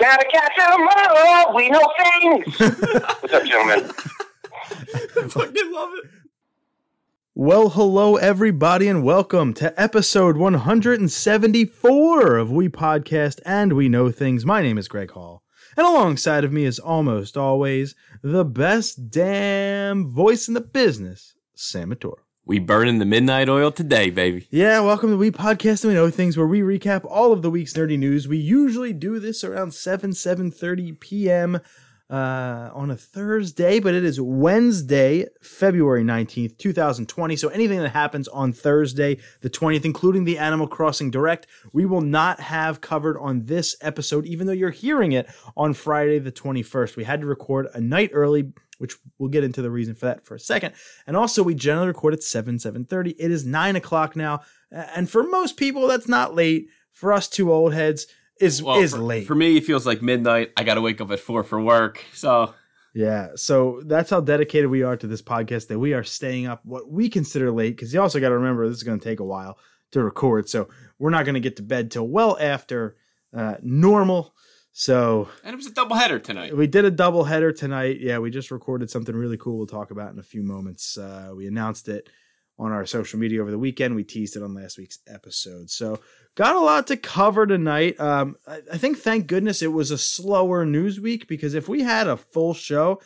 Gotta catch 'em all. We know things. What's up, gentlemen? I fucking love it. Well, hello, everybody, and welcome to episode 174 of We Podcast and We Know Things. My name is Greg Hall, and alongside of me is almost always the best damn voice in the business, Sam Mator. We burning the midnight oil today, baby. Yeah, welcome to We Podcast and We Know Things, where we recap all of the week's nerdy news. We usually do this around 7, 7.30 p.m., uh, on a Thursday, but it is Wednesday, February 19th, 2020. So anything that happens on Thursday, the 20th, including the Animal Crossing Direct, we will not have covered on this episode, even though you're hearing it on Friday, the 21st. We had to record a night early which we'll get into the reason for that for a second. And also, we generally record at 7, 7.30. It is 9 o'clock now. And for most people, that's not late. For us two old heads, is Well, is for, late. For me, it feels like midnight. I got to wake up at four for work. So Yeah, so that's how dedicated we are to this podcast that we are staying up what we consider late because you also got to remember this is going to take a while to record. So we're not going to get to bed till well after uh, normal. So and it was a double header tonight. we did a double header tonight. Yeah, we just recorded something really cool we'll talk about in a few moments. Uh, we announced it on our social media over the weekend. We teased it on last week's episode. So got a lot to cover tonight. Um, I, I think thank goodness it was a slower news week because if we had a full show,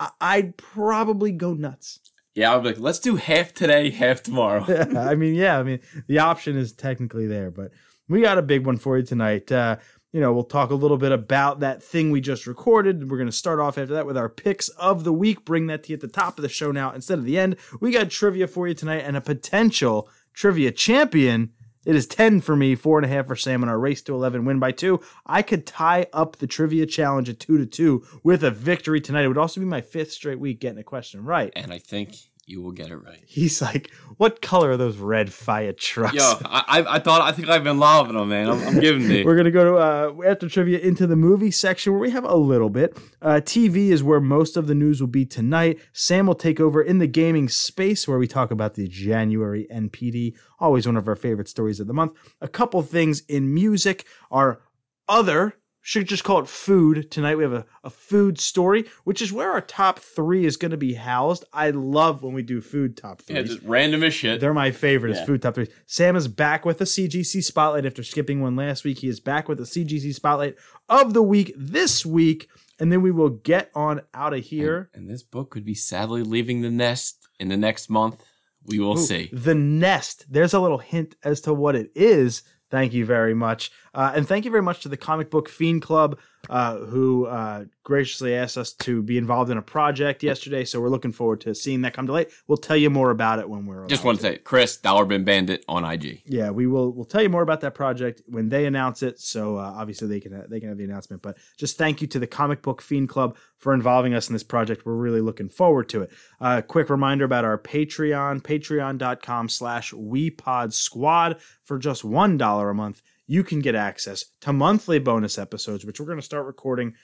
I, I'd probably go nuts. Yeah, I'll be like, let's do half today, half tomorrow. I mean, yeah, I mean the option is technically there, but we got a big one for you tonight. Uh, you know, we'll talk a little bit about that thing we just recorded. We're going to start off after that with our picks of the week. Bring that to you at the top of the show now instead of the end. We got trivia for you tonight and a potential trivia champion. It is 10 for me, four and a half for Sam in our race to 11 win by two. I could tie up the trivia challenge at two to two with a victory tonight. It would also be my fifth straight week getting a question right. and I think you will get it right. He's like, what color are those red fire trucks? Yo, I, I, thought, I think I've been loving them, man. I'm, I'm giving it. We're gonna go to uh, after trivia into the movie section where we have a little bit. Uh, TV is where most of the news will be tonight. Sam will take over in the gaming space where we talk about the January NPD, always one of our favorite stories of the month. A couple things in music are other. Should just call it food. Tonight we have a, a food story, which is where our top three is going to be housed. I love when we do food top three. yeah, just random as shit. They're my favorite is food top three. Sam is back with a CGC spotlight after skipping one last week. He is back with a CGC spotlight of the week this week, and then we will get on out of here. And this book could be sadly leaving the nest in the next month. We will Ooh, see. The Nest. There's a little hint as to what it is. Thank you very much. Uh, and thank you very much to the Comic Book Fiend Club, uh, who uh, graciously asked us to be involved in a project yesterday. So we're looking forward to seeing that come to light. We'll tell you more about it when we're Just want to say, Chris, Dollar Bin Bandit on IG. yeah, we will. We'll tell you more about that project when they announce it. So uh, obviously they can they can have the announcement. But just thank you to the Comic Book Fiend Club for involving us in this project. We're really looking forward to it. Uh, quick reminder about our Patreon: Patreon.com/slash WePod Squad for just one dollar a month. You can get access to monthly bonus episodes, which we're going to start recording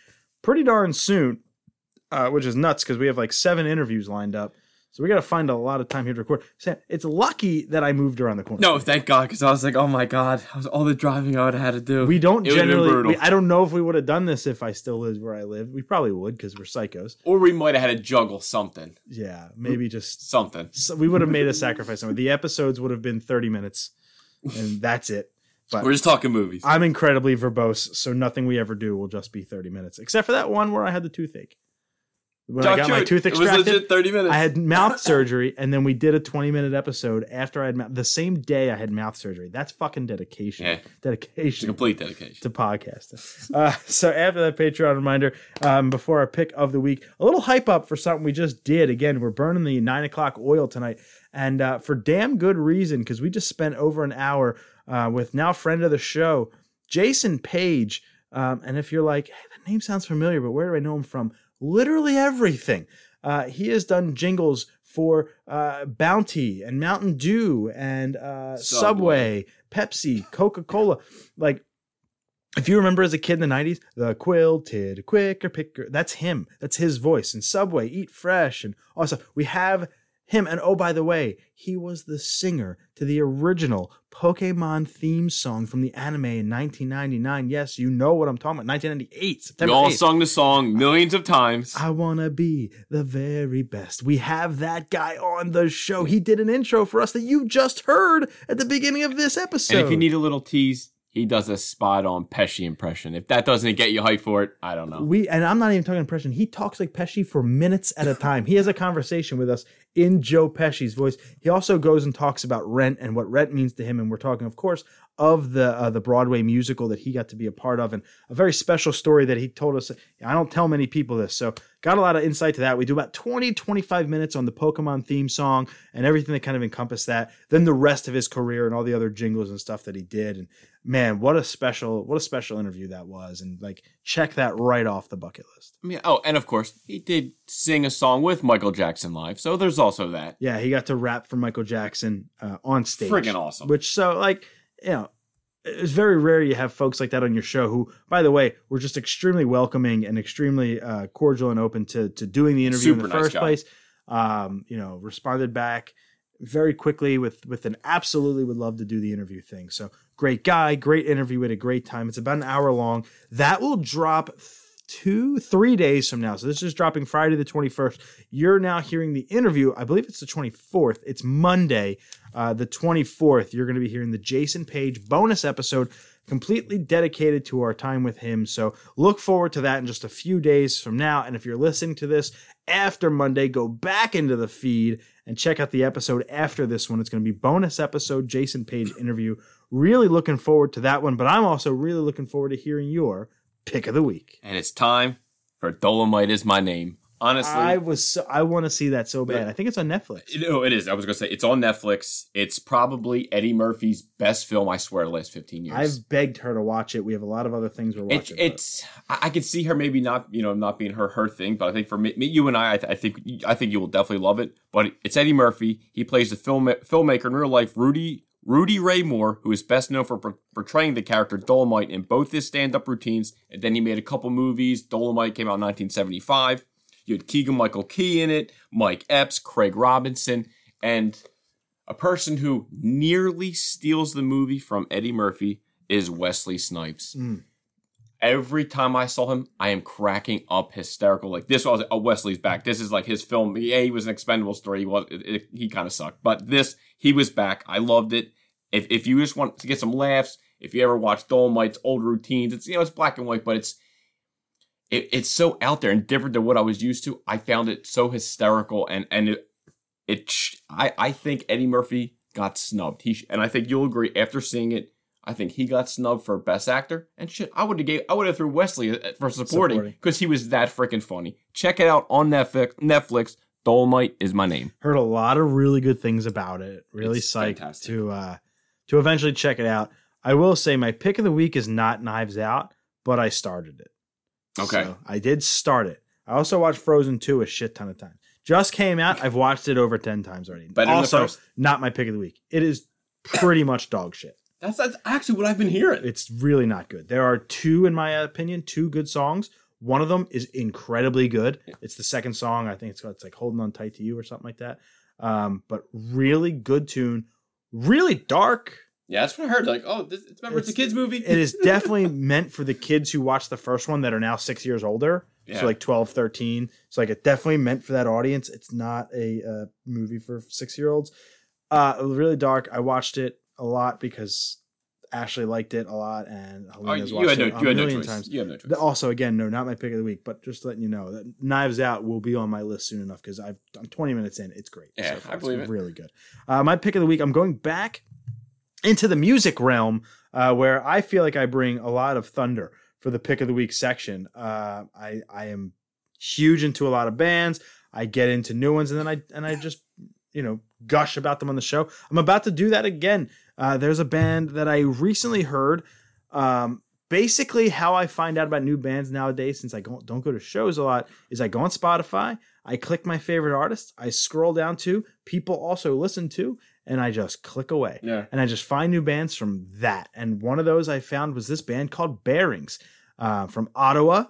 pretty darn soon. Uh, which is nuts because we have like seven interviews lined up. So we got to find a lot of time here to record. Sam, it's lucky that I moved around the corner. No, thank God, because I was like, oh my God, I was all the driving I would have had to do. We don't It generally. we- I don't know if we would have done this if I still lived where I live. We probably would because we're psychos. or we might have had to juggle something. Yeah, maybe just Something. so we would have made a sacrifice. somewhere. The episodes would have been thirty minutes, and that's it. But We're just talking movies. I'm incredibly verbose, so nothing we ever do will just be thirty minutes, except for that one where I had the toothache. When I got my tooth It was extracted, legit 30 minutes. I had mouth surgery, and then we did a 20 minute episode after I had mouth, the same day I had mouth surgery. That's fucking dedication. Yeah. It's a Dedication complete dedication. to podcasting. Uh, so after that Patreon reminder, um, before our pick of the week, a little hype up for something we just did. Again, we're burning the nine o'clock oil tonight, and uh, for damn good reason because we just spent over an hour uh, with now friend of the show, Jason Page. Um, and if you're like, hey, that name sounds familiar, but where do I know him from? Literally everything. Uh, he has done jingles for uh, Bounty and Mountain Dew and uh, Subway. Subway. Pepsi, Coca Cola. Like, if you remember as a kid in the 90s, the quilted quicker picker, that's him. That's his voice. And Subway, Eat Fresh, and also we have him. And oh, by the way, he was the singer to the original Pokemon theme song from the anime in 1999. Yes, you know what I'm talking about. 1998, We all 8th. sung the song millions of times. I want to be the very best. We have that guy on the show. He did an intro for us that you just heard at the beginning of this episode. And if you need a little tease, he does a spot on Pesci impression. If that doesn't get you hyped for it, I don't know. we and I'm not even talking impression. He talks like Pesci for minutes at a time. he has a conversation with us in Joe Pesci's voice. He also goes and talks about Rent and what Rent means to him. And we're talking, of course, of the uh, the Broadway musical that he got to be a part of, and a very special story that he told us. I don't tell many people this, so got a lot of insight to that. We do about 20, 25 minutes on the Pokemon theme song and everything that kind of encompassed that. Then the rest of his career and all the other jingles and stuff that he did. And man, what a special, what a special interview that was. And like, check that right off the bucket list. I mean, oh, and of course, he did sing a song with Michael Jackson live, so there's also that. Yeah, he got to rap for Michael Jackson uh, on stage. Friggin' awesome. Which so like you know, it's very rare you have folks like that on your show who, by the way, were just extremely welcoming and extremely uh, cordial and open to to doing the interview in the nice first guy. place. Um, you know, responded back very quickly with with an absolutely would love to do the interview thing. So great guy, great interview, we had a great time. It's about an hour long. That will drop two, three days from now. So this is dropping Friday the 21st. You're now hearing the interview. I believe it's the 24th. It's Monday, uh, the 24th. You're going to be hearing the Jason Page bonus episode completely dedicated to our time with him. So look forward to that in just a few days from now. And if you're listening to this after Monday, go back into the feed and check out the episode after this one. It's going to be bonus episode Jason Page interview. Really looking forward to that one, but I'm also really looking forward to hearing your pick of the week. And it's time for Dolemite is my name. Honestly, I was so, I want to see that so bad. I think it's on Netflix. no, it is. I was gonna say it's on Netflix. It's probably Eddie Murphy's best film. I swear, the last fifteen years. I've begged her to watch it. We have a lot of other things we're watching. it's I I could see her maybe not you know not being her her thing, but I think for me, me you and I, I, th- I think I think you will definitely love it. But it's Eddie Murphy. He plays the film filmmaker in real life, Rudy Rudy Ray Moore, who is best known for portraying the character Dolemite in both his stand up routines, and then he made a couple movies. Dolemite came out in 1975. You had Keegan Michael Key in it, Mike Epps, Craig Robinson, and a person who nearly steals the movie from Eddie Murphy is Wesley Snipes. Mm. Every time I saw him, I am cracking up hysterical. Like this was, oh, Wesley's back. This is like his film. Yeah, he was an expendable story. He was, it, it- he kind of sucked, but this, he was back. I loved it. If if you just want to get some laughs, if you ever watch Dolemite's old routines, it's you know it's black and white, but it's it, it's so out there and different than what I was used to. I found it so hysterical and and it, it I I think Eddie Murphy got snubbed. He and I think you'll agree after seeing it. I think he got snubbed for best actor and shit. I would have gave I would have threw Wesley uh, for supporting Supporting. because he was that freaking funny. Check it out on Netflix. Netflix. Dolemite is my name. heard a lot of really good things about it. Really It's psyched fantastic. to uh to eventually check it out. I will say my pick of the week is not Knives Out, but I started it. Okay. So I did start it. I also watched Frozen 2 a shit ton of times. Just came out. I've watched it over 10 times already. Better than also, first? not my pick of the week. It is pretty much dog shit. That's that's actually what I've been hearing. It's really not good. There are two, in my opinion, two good songs. One of them is incredibly good. It's the second song. I think it's called, it's like "Holding On Tight to You" or something like that. Um, but really good tune, really dark. Yeah, that's what I heard. Like, oh, this, it's remember it's, It's- a kids movie. It is definitely meant for the kids who watched the first one that are now six years older. Yeah. So like 12, 13. So like it definitely meant for that audience. It's not a uh, movie for six year olds. Uh, really dark. I watched it a lot because Ashley liked it a lot, and Oh, Helena's you watched had no, it a you had no million choice. times. You have no choice. Also, again, no, not my pick of the week, but just letting you know that Knives Out will be on my list soon enough because I've I'm 20 minutes in. It's great. Yeah, so. I It's believe it. Really good. Uh, my pick of the week. I'm going back into the music realm uh, where I feel like I bring a lot of thunder for the pick of the week section. Uh, I I am huge into a lot of bands. I get into new ones, and then I and I just you know gush about them on the show. I'm about to do that again. Uh, there's a band that I recently heard. Um, basically, how I find out about new bands nowadays, since I go, don't go to shows a lot, is I go on Spotify, I click my favorite artist, I scroll down to people also listen to, and I just click away Yeah. and I just find new bands from that. And one of those I found was this band called Bearings uh, from Ottawa,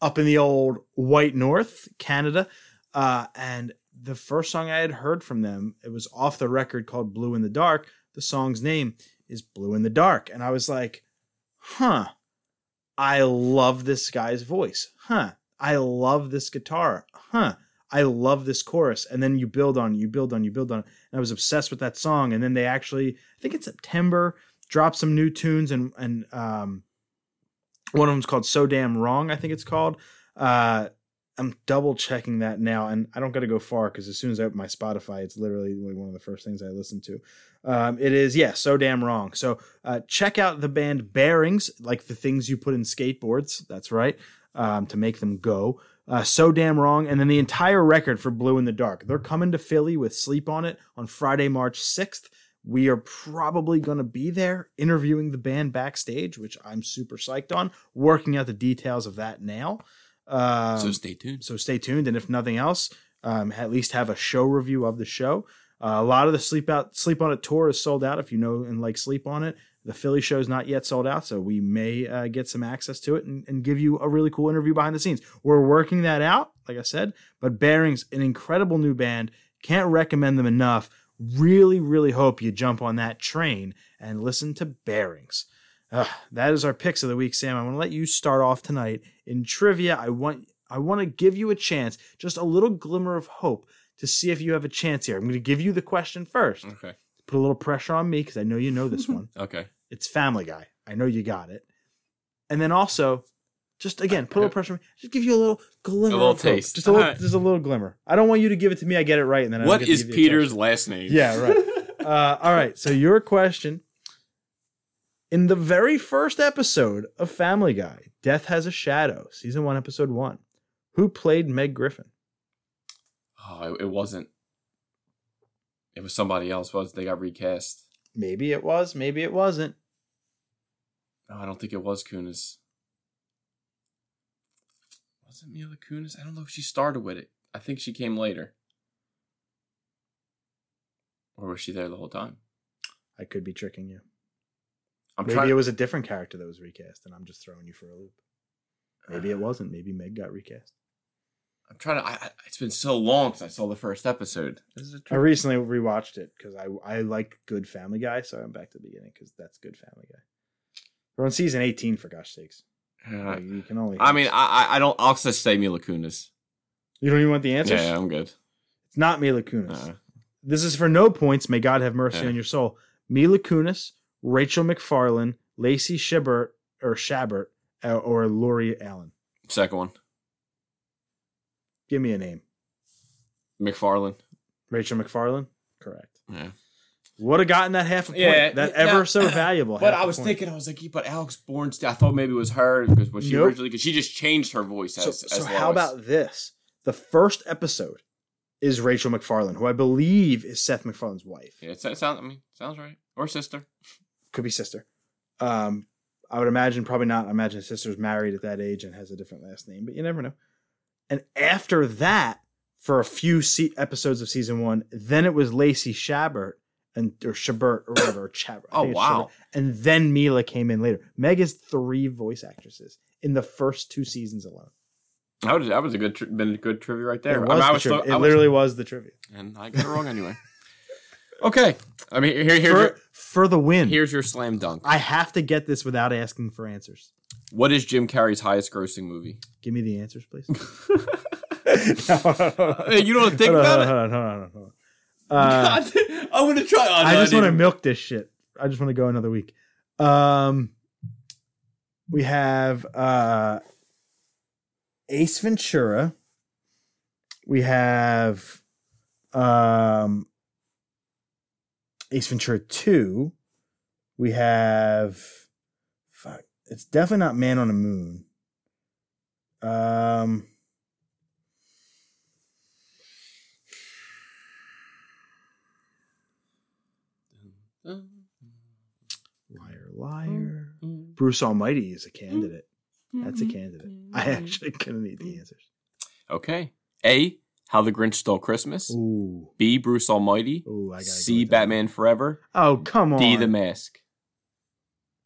up in the old White North, Canada. Uh, and the first song I had heard from them, it was off the record called Blue in the Dark. The song's name is Blue in the Dark. And I was like, huh, I love this guy's voice. Huh, I love this guitar. Huh, I love this chorus. And then you build on, you build on, you build on. And I was obsessed with that song. And then they actually, I think it's September, dropped some new tunes and, and, um, one of them's called So Damn Wrong, I think it's called. Uh, I'm double checking that now, and I don't got to go far because as soon as I open my Spotify, it's literally one of the first things I listen to. Um, it is, yeah, so damn wrong. So uh, check out the band Bearings, like the things you put in skateboards. That's right, um, to make them go. Uh, so damn wrong, and then the entire record for Blue in the Dark. They're coming to Philly with Sleep on It on Friday, March 6th. We are probably going to be there interviewing the band backstage, which I'm super psyched on, working out the details of that now. Um, so stay tuned. so stay tuned, and if nothing else, um, at least have a show review of the show. Uh, a lot of the sleep out, sleep on it tour is sold out. If you know and like sleep on it, the Philly show is not yet sold out, so we may uh, get some access to it and, and give you a really cool interview behind the scenes. We're working that out, like I said. But Bearings, an incredible new band, can't recommend them enough. Really, really hope you jump on that train and listen to Bearings. Ugh, that is our picks of the week, Sam. I want to let you start off tonight in trivia. I want I want to give you a chance, just a little glimmer of hope to see if you have a chance here. I'm going to give you the question first. Okay. Put a little pressure on me because I know you know this one. Okay. It's Family Guy. I know you got it. And then also, just again, put a little pressure on me. Just give you a little glimmer, A little of hope. taste. just a little, Alright. just a little glimmer. I don't want you to give it to me. I get it right, and then I What give Peter's last name? yeah, right. uh, all right. So your question. In the very first episode of Family Guy, Death Has a Shadow, season one, episode one, who played Meg Griffin? Oh, it, it wasn't. It was somebody else. Was they got recast? Maybe it was, maybe it wasn't. No, I don't think it was Kunis. Was it Mila Kunis? I don't know if she started with it. I think she came later. Or was she there the whole time? I could be tricking you. I'm Maybe trying. it was a different character that was recast, and I'm just throwing you for a loop. Maybe it wasn't. Maybe Meg got recast. I'm trying to. I, I, it's been so long since I saw the first episode. This is a I trip. recently rewatched it because I I like good Family Guy, so I'm back to the beginning because that's good Family Guy. We're on season 18 for gosh sakes. Uh, you can only. I mean, I I I don't. I'll just say Mila Kunis. you don't even want the answers. Yeah, yeah, I'm good. It's not Mila Kunis. Uh, This is for no points. May God have mercy Yeah. on your soul. Mila Kunis, Rachel MacFarlane, Lacey Shibert or Shabert, uh, or Lori Allen. second one, Give me a name. MacFarlane. Rachel MacFarlane. Correct. Yeah. Would have gotten that half a point. Yeah, that yeah, ever no, so valuable. But half I a was point. thinking, I was like, but Alex Borstein. I thought maybe it was her because was she Nope. originally? Because she just changed her voice as. So, as so how about this? The first episode is Rachel MacFarlane, who I believe is Seth MacFarlane's wife. Yeah, it sounds. I mean, sounds right. Or sister. Could be sister. Um, I would imagine probably not. I imagine his sister's married at that age and has a different last name, but you never know. And after that, for a few se- episodes of season one, then it was Lacey Shabert and or Shabert or whatever. or Chabert. Oh, wow. Shabert. And then Mila came in later. Meg is three voice actresses in the first two seasons alone. That was that was a good tri- been a good trivia right there. It I was, mean, I was, trivia. so- it I was- literally was the trivia. and I got it wrong anyway. Okay, I mean, here, here's For, for the win. here's your slam dunk. I have to get this without asking for answers. What is Jim Carrey's highest grossing movie? Give me the answers, please. Hey, you don't think about it? Hold on, hold on, hold on. Uh, I'm gonna try. Oh, I just want to didn't. milk this shit. I just want to go another week. Um, we have uh, Ace Ventura. We have um, Ace Ventura Two. We have fuck. It's definitely not Man on the Moon. Um. Liar, liar. Mm-hmm. Bruce Almighty is a candidate. That's a mm-hmm. candidate. I mm-hmm. actually couldn't need the answers. Okay. A. How the Grinch Stole Christmas. Ooh, B. Bruce Almighty. ooh, C. Batman Forever. Oh, come on. D. The Mask.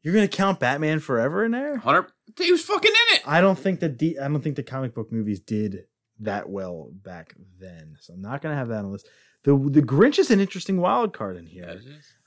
You're gonna count Batman Forever in there? Hunter. He was fucking in it. I don't think the D. I don't think the comic book movies did that well back then. So I'm not gonna have that on the list. The the Grinch is an interesting wild card in here.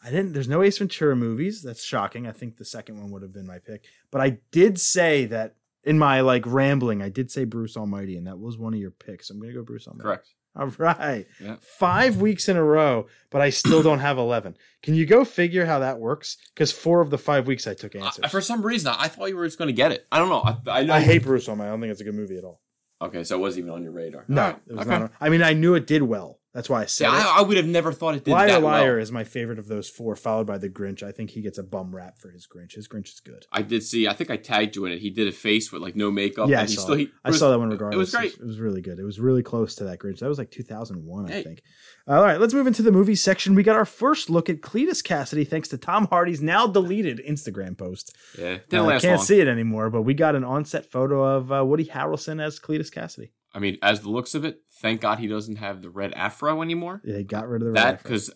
I didn't. There's no Ace Ventura movies. That's shocking. I think the second one would have been my pick. But I did say that in my like rambling. I did say Bruce Almighty, and that was one of your picks. I'm gonna go Bruce Almighty. Correct. All right. Yeah. Five weeks in a row, but I still don't have 11. Can you go figure how that works? Because four of the five weeks I took answers. I, for some reason, I thought you were just going to get it. I don't know. I, I know. I hate Bruce Almighty. I don't think it's a good movie at all. Okay, so it wasn't even on your radar. No, right, it was okay. not. I mean, I knew it did well. That's why I said Yeah, it. I, I would have never thought it did Liar that Liar well. is my favorite of those four, followed by the Grinch. I think he gets a bum rap for his Grinch. His Grinch is good. I did see. I think I tagged you in it. He did a face with like no makeup. yeah, I he saw, still. He, I was- saw that one regardless. It was great. It was really good. It was really close to that Grinch. That was like 2001, I think. All right, let's move into the movie section. We got our first look at Cletus Kasady thanks to Tom Hardy's now deleted Instagram post. Yeah, didn't Uh, last can't long. see it anymore, but we got an on-set photo of uh, Woody Harrelson as Cletus Kasady. I mean, as the looks of it, thank God he doesn't have the red afro anymore. Yeah, he got rid of the That red because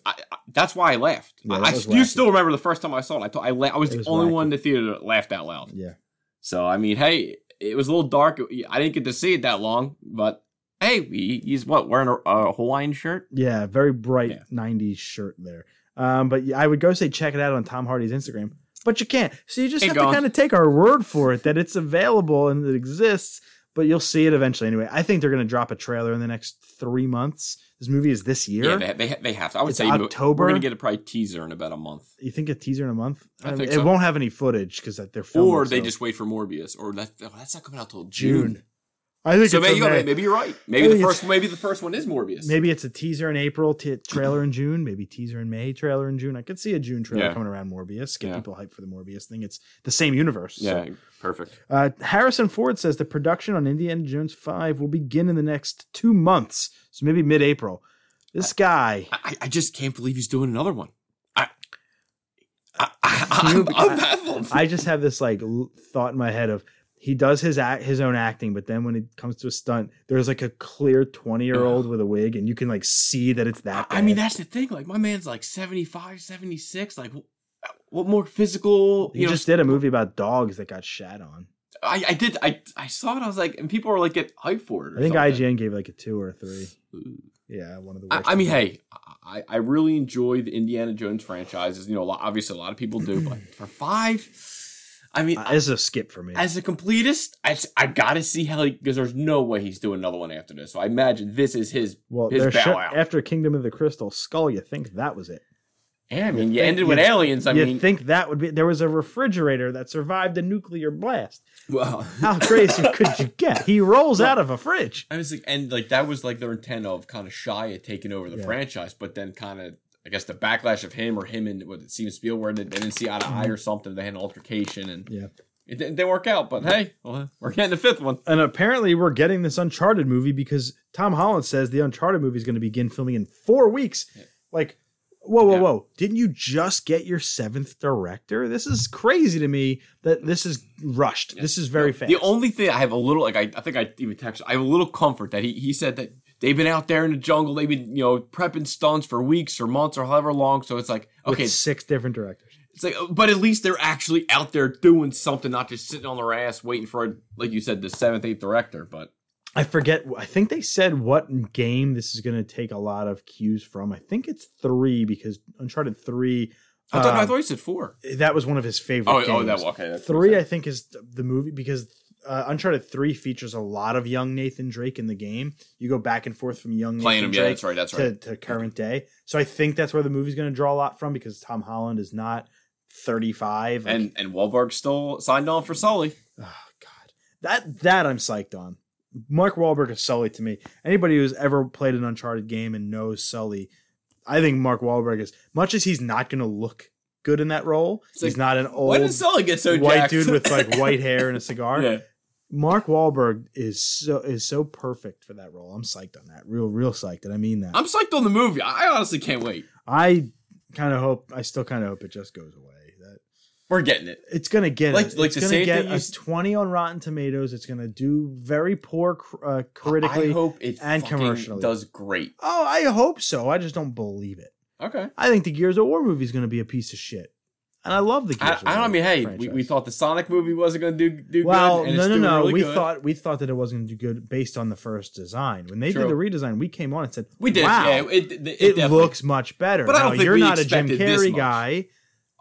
that's why I laughed. Yeah, I, I- you still remember the first time I saw it. I thought I la- I was It the only wacky. one in the theater that laughed out loud. yeah. So I mean, hey, it was a little dark. I didn't get to see it that long, but hey, he, he's what wearing a, a Hawaiian shirt. Yeah, very bright Yeah. 90s shirt there. Um, but I would go say check it out on Tom Hardy's Instagram, but you can't. So you just Ain't have to kind of take our word for it that it's available and it exists, but you'll see it eventually anyway. I think they're going to drop a trailer in the next three months. This movie is this year. Yeah, they, they, they have to. I would It's say October? We're gonna get a probably teaser in about a month, you think a teaser in a month? I Um, think it so. won't have any footage because they're filming. or they so- just wait for Morbius, or that oh, that's not coming out till June. June. I think So maybe, May. maybe you're right. Maybe I the first maybe the first one is Morbius. Maybe it's a teaser in April, t- trailer in June, maybe teaser in May, trailer in June. I could see a June trailer Yeah. coming around Morbius, get Yeah. people hyped for the Morbius thing. It's the same universe. so. Yeah, perfect. Uh, Harrison Ford says the production on Indiana Jones 5 will begin in the next two months, so maybe mid April. This guy, I, I just can't believe he's doing another one. I, I, I, I'm, I'm baffled. I just have this like thought in my head of he does his act, his own acting, but then when it comes to a stunt, there's like a clear 20 year old with a wig, and you can like see that it's that. I mean, that's the thing. Like, my man's like 75, 76. Like, uh, what more physical? he know, just did a movie about dogs that got shat on. I, I did. I, I saw it. I was like, and people were like, get hyped for it. Or I think something. IGN gave like a two or a three. Yeah, one of the I. I mean, hey, I, I really enjoy the Indiana Jones franchises. You know, a lot, obviously a lot of people do, but for five, I mean, Uh, it's a skip for me. as a completist, I gotta see how he because there's no way he's doing another one after this. So I imagine this is his. well, his they're bow sho- out. after Kingdom of the Crystal Skull, you think that was it. Yeah, I mean, you think- ended with you- aliens. I you mean, think that would be there was a refrigerator that survived a nuclear blast. well, How crazy could you get? He rolls out of a fridge. I was like, and like that was like their intent of kind of shy at taking over the Yeah. franchise, but then kind of. I guess the backlash of him or him and what it seems Spielberg they, they didn't see eye to eye or something. They had an altercation and Mm-hmm. Yeah. it didn't, didn't work out. But hey, well, we're getting the fifth one. And apparently we're getting this Uncharted movie because Tom Holland says the Uncharted movie is going to begin filming in four weeks. Like, whoa, whoa, Yeah. whoa. Didn't you just get your seventh director? This is crazy to me that this is rushed. This is very fast. The only thing I have a little like I, I think I even texted I have a little comfort that he he said that they've been out there in the jungle, they've been, you know, prepping stunts for weeks or months or however long. So it's like, With okay, six different directors. it's like but at least they're actually out there doing something, not just sitting on their ass waiting for like you said, the seventh, eighth director. But I forget. I think they said what game this is going to take a lot of cues from. I think it's three because Uncharted three. I thought I um, thought you said four. that was one of his favorite. Oh, games. oh, that okay. That's three. I think is the movie because uh, Uncharted three features a lot of young Nathan Drake in the game. You go back and forth from young playing Nathan him. Yeah, Drake that's right. That's to, right. to current day. So I think that's where the movie's going to draw a lot from because Tom Holland is not thirty five. And and Wahlberg still signed on for Sully. Oh God, that that I'm psyched on. Mark Wahlberg is Sully to me. Anybody who's ever played an Uncharted game and knows Sully, I think Mark Wahlberg is much as he's not going to look good in that role. It's he's like, not an old did Sully get so white jacked? dude with like white hair and a cigar. yeah. Mark Wahlberg is so is so perfect for that role. I'm psyched on that. Real real psyched, and I mean that. I'm psyched on the movie. I honestly can't wait. I kind of hope. I still kind of hope it just goes away. That We're getting it. it's gonna get Like- a, like it's the gonna same get thing you 20 on Rotten Tomatoes. It's gonna do very poor uh, critically. I hope it and commercially. does great. oh, I hope so. I just don't believe it. Okay. I think the Gears of War movie is gonna be a piece of shit. And I love the. I, Gears I don't mean, hey, we, we thought the Sonic movie wasn't going to do do Well, good. and no, no, no. really we good. thought we thought that it wasn't going to do good based on the first design. When they True. did the redesign, we came on and said, we did. Wow, Yeah, it, it, it, looks much better." But I don't think you're not a Jim Carrey guy,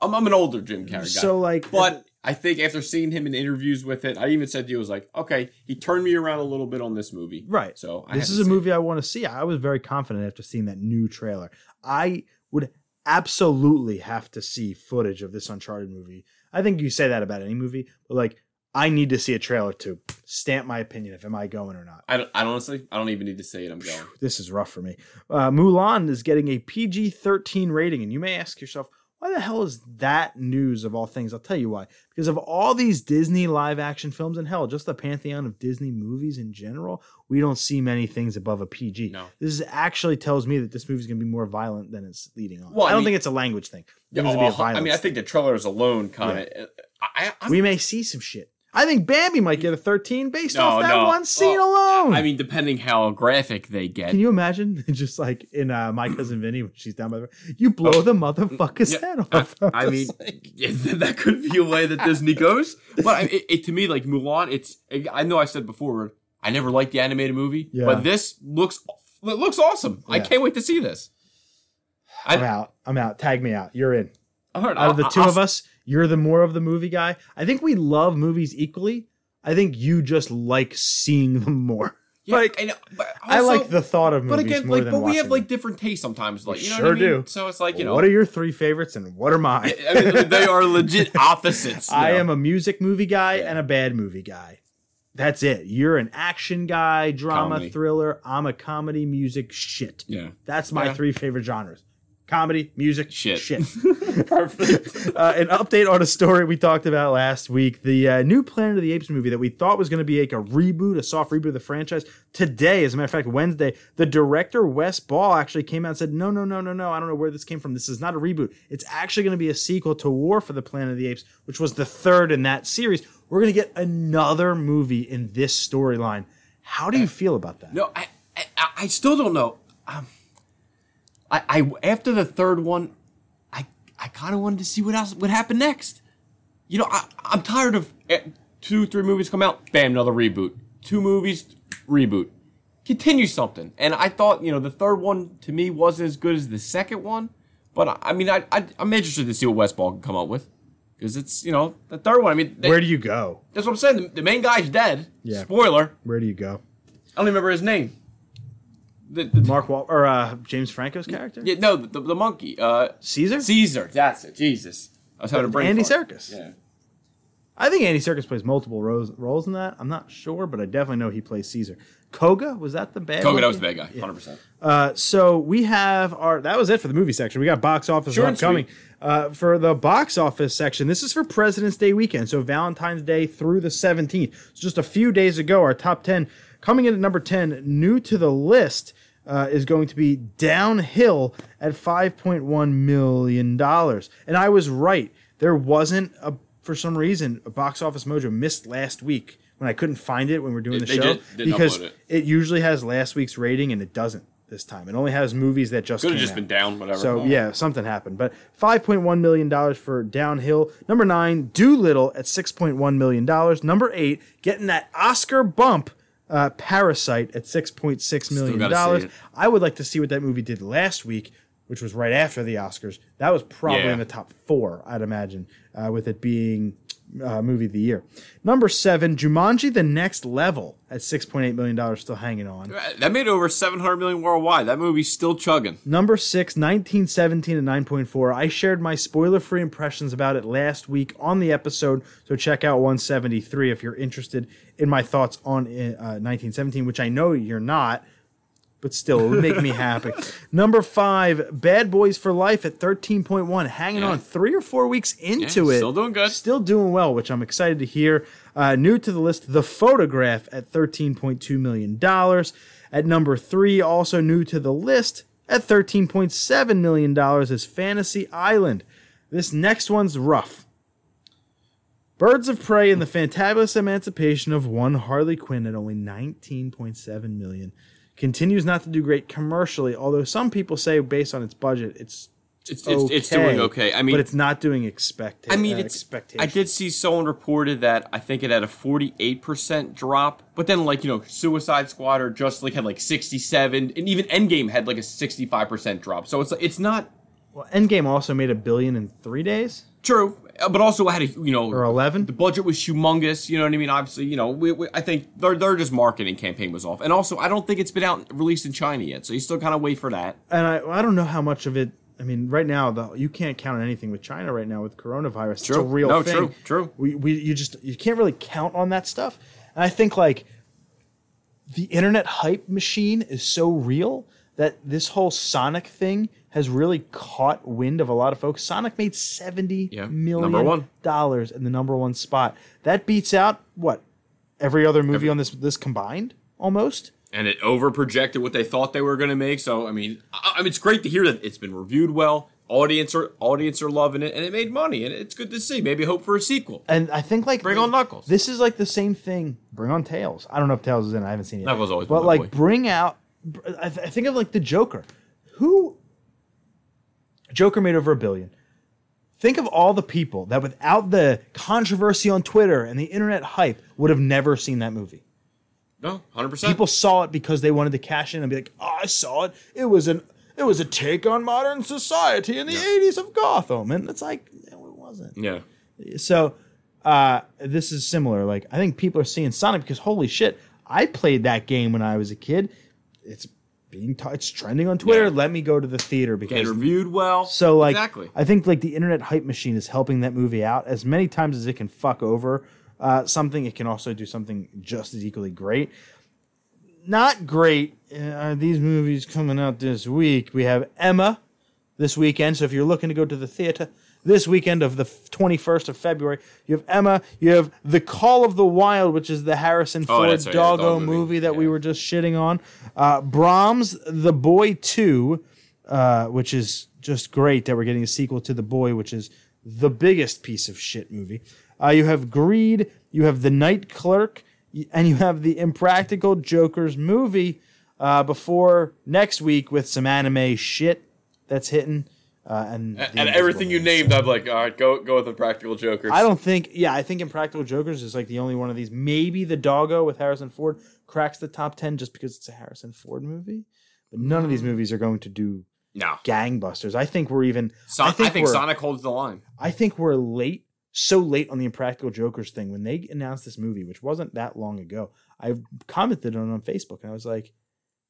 I'm, I'm an older Jim Carrey guy. so like, But I think after seeing him in interviews with it, I even said to you, I was like, okay, he turned me around a little bit on this movie. Right. So I this is a see it. movie I want to see. I was very confident after seeing that new trailer. I would absolutely have to see footage of this Uncharted movie. I think you say that about any movie, but like I need to see a trailer to stamp my opinion if am I going or not. I, don't, I honestly, I don't even need to say it. I'm going. This is rough for me. Uh, Mulan is getting a PG 13 rating, and you may ask yourself, why the hell is that news of all things? I'll tell you why. Because of all these Disney live action films, and hell, just the pantheon of Disney movies in general, we don't see many things above a PG. No. This is actually tells me that this movie is going to be more violent than it's leading on. Well, I, I don't mean- think it's a language thing. I Yeah, think it's gonna be a oh, I mean, I think the trailers alone kind of. Uh, I, we may see some shit. I think Bambi might get a 13 based No, off that no. one scene Well, alone. I mean, depending how graphic they get. Can you imagine just like in uh, my cousin Vinny when she's down by the you blow the motherfucker's Oh. Yeah, head off? I mean, yeah, that could be a way that Disney goes. But I, it, it, to me, like Mulan, it's. I know I said before, I never liked the animated movie, Yeah. but this looks it looks awesome. I can't wait to see this. I, I'm out. I'm out. Tag me out. You're in. I heard Out of the I'll- 2 I'll- of us, you're the more of the movie guy. I think we love movies equally. I think you just like seeing them more. Yeah, like, I, know, but I like the thought of But movies again, more like, than but we have watching like different tastes sometimes. Like, you know sure what I mean? do. So it's like you know, what are your three favorites and what are mine? I mean, they are legit opposites. I know? am a music movie guy Yeah. and a bad movie guy. That's it. You're an action guy, drama, Comedy. thriller. I'm a comedy, music, shit. Yeah. That's my Yeah. three favorite genres. Comedy, music, Shit. shit. Perfect. uh, an update on a story we talked about last week. The uh, new Planet of the Apes movie that we thought was going to be like a reboot, a soft reboot of the franchise. Today, as a matter of fact, Wednesday, the director Wes Ball actually came out and said, "No, no, no, no, no. I don't know where this came from. This is not a reboot. It's actually going to be a sequel to War for the Planet of the Apes, which was the third in that series. We're going to get another movie in this storyline. How do you feel about that? No, I, I, I still don't know. Um, I, I after the third one, I, I kind of wanted to see what else would happen next. You know, I, I'm tired of eh, two, three movies come out, bam, another reboot. Two movies, reboot. Continue something. And I thought, you know, the third one to me wasn't as good as the second one. But I, I mean, I, I, I'm interested to see what Wes Ball can come up with. Because it's, you know, the third one. I mean, they, Where do you go? that's what I'm saying. The, the main guy's dead. Yeah. Spoiler. Where do you go? I don't even remember his name. The, the, Mark Wal or uh, James Franco's character? yeah, no, the, the monkey. Uh, Caesar? Caesar. That's it. Jesus. I was having a brain Andy fart. Serkis. Yeah. I think Andy Serkis plays multiple roles, roles in that. I'm not sure, but I definitely know he plays Caesar. Koba was that the bad? Koba, that was the bad guy. 100%. Uh, so we have our. That was it for the movie section. We got box office and upcoming. Uh, for the box office section, this is for President's Day weekend, so Valentine's Day through the 17th. So just a few days ago, our top 10 coming in at number 10, new to the list. Uh, is going to be downhill at 5.1 million dollars, and I was right. There wasn't a for some reason a box office mojo missed last week when I couldn't find it when we are doing the They show because upload it. it usually has last week's rating and it doesn't this time. It only has movies that just Could have just out. been down, whatever. So yeah, something happened. But five point one million dollars for Downhill. Number nine, Dolittle at six point one million dollars. Number eight, getting that Oscar bump. Uh, Parasite at six point six million dollars. I would like to see what that movie did last week, which was right after the Oscars. That was probably Yeah. in the top four, I'd imagine, uh, with it being uh, movie of the year. Number seven, Jumanji: The Next Level at six point eight million dollars, still hanging on. That made over 700 million worldwide. That movie's still chugging. Number six, 1917 and 9.4. I shared my spoiler free impressions about it last week on the episode, so check out 173 if you're interested in my thoughts on uh, 1917, which I know you're not, but still, it would make me happy. Number five, Bad Boys for Life at 13.1, hanging Yeah. on three or four weeks into Yeah, it. still doing good. Still doing well, which I'm excited to hear. Uh, new to the list, The Photograph at $13.2 million. At number three, also new to the list at $13.7 million, is Fantasy Island. This next one's rough. Birds of Prey and the Fantabulous Emancipation of One Harley Quinn at only 19.7 million continues not to do great commercially, although some people say based on its budget, it's It's it's, it's doing okay. I mean, but it's not doing expect. I mean, uh, it's. I did see someone reported that I think it had a forty-eight percent drop, but then like you know, Suicide Squad or Just League had like sixty-seven, and even Endgame had like a sixty-five percent drop. So it's it's not Well, Endgame also made a billion in three days true, Uh, but also I had a you know or eleven. the budget was humongous. You know what I mean? Obviously, you know, we, we, I think their their just marketing campaign was off, and also I don't think it's been out released in China yet, so you still kind of wait for that. and I, I don't know how much of it. I mean, right now, the, you can't count on anything with China right now with coronavirus. It's a True. real No, thing. true, true. We, we, you just you can't really count on that stuff. And I think like the internet hype machine is so real that this whole Sonic thing has really caught wind of a lot of folks. Sonic made seventy yeah, million dollars in the number one spot. That beats out what every other movie on this this combined almost. and it over projected what they thought they were going to make. So I mean, I, I mean, it's great to hear that it's been reviewed well. Audience are audience are loving it, and it made money, and it's good to see. Maybe hope for a sequel. And I think like Bring on Knuckles. This is like the same thing. Bring on Tails. I don't know if Tails is in. it. I haven't seen it. Knuckles always But like, boy. bring out. I, th- I think of like the Joker. Who? Joker made over a billion. Think of all the people that, without the controversy on Twitter and the internet hype, would have never seen that movie. No, hundred percent. People saw it because they wanted to cash in and be like, "Oh, I saw it. It was an it was a take on modern society in the '80s of Gotham," and it's like, no, it wasn't. Yeah, So uh, this is similar. Like I think people are seeing Sonic because holy shit, I played that game when I was a kid. It's being t- it's trending on Twitter. Yeah. Let me go to the theater because reviewed well. so like exactly. I think like the internet hype machine is helping that movie out as many times as it can fuck over uh, something. It can also do something just as equally great. Not great uh, are these movies coming out this week. We have Emma this weekend. So if you're looking to go to the theater this weekend of the 21st of February, you have Emma. You have The Call of the Wild, which is the Harrison Oh, Ford that's right, doggo dog movie. movie. that we were just shitting on. Uh, Brahms, The Boy 2, uh, which is just great that we're getting a sequel to The Boy, which is the biggest piece of shit movie. Uh, you have Greed, you have The Night Clerk, and you have the Impractical Jokers movie uh, before next week with some anime shit that's hitting. Uh, and, The and everything you named, I'm like, all right, go go with the practical jokers. I don't think. Yeah, I think Impractical Jokers is like the only one of these. Maybe the Doggo with Harrison Ford cracks the top ten just because it's a Harrison Ford movie. But none of these movies are going to do no. gangbusters. I think we're even. So, I I think, think. Sonic holds the line. I think we're late. So late on the Impractical Jokers thing when they announced this movie, which wasn't that long ago. I commented on it on Facebook and I was like,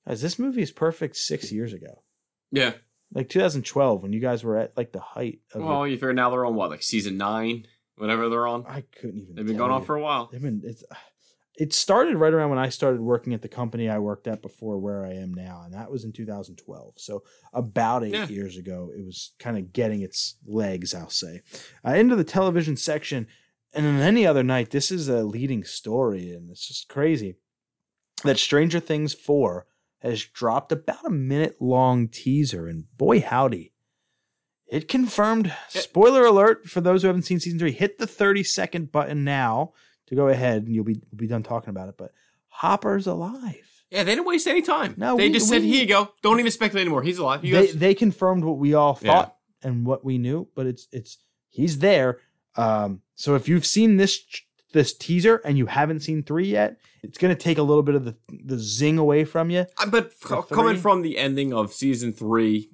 "Guys, this movie is perfect six years ago, Yeah. Like 2012, when you guys were at like the height of. it. Well, you figure now they're on what, like season nine, whatever they're on. I couldn't even. They've been going on for a while. They've been it's it started right around when I started working at the company I worked at before where I am now, and that was in 2012. So about eight Yeah. years ago, it was kind of getting its legs, I'll say. Uh, into the television section, and on any other night, this is a leading story, and it's just crazy that Stranger Things 4 has dropped about a minute long teaser, and boy howdy. It confirmed. Spoiler alert for those who haven't seen season three. Hit the 30 second button now to go ahead and you'll be we'll be done talking about it. But Hopper's alive. Yeah, they didn't waste any time. No, they we- just said, "Here you go. Don't even speculate anymore. He's alive." You They guys, they confirmed what we all Yeah. thought and what we knew, but it's it's he's there. Um, so if you've seen this this teaser and you haven't seen three yet, it's gonna take a little bit of the the zing away from you. Uh, but For c- coming from the ending of season three,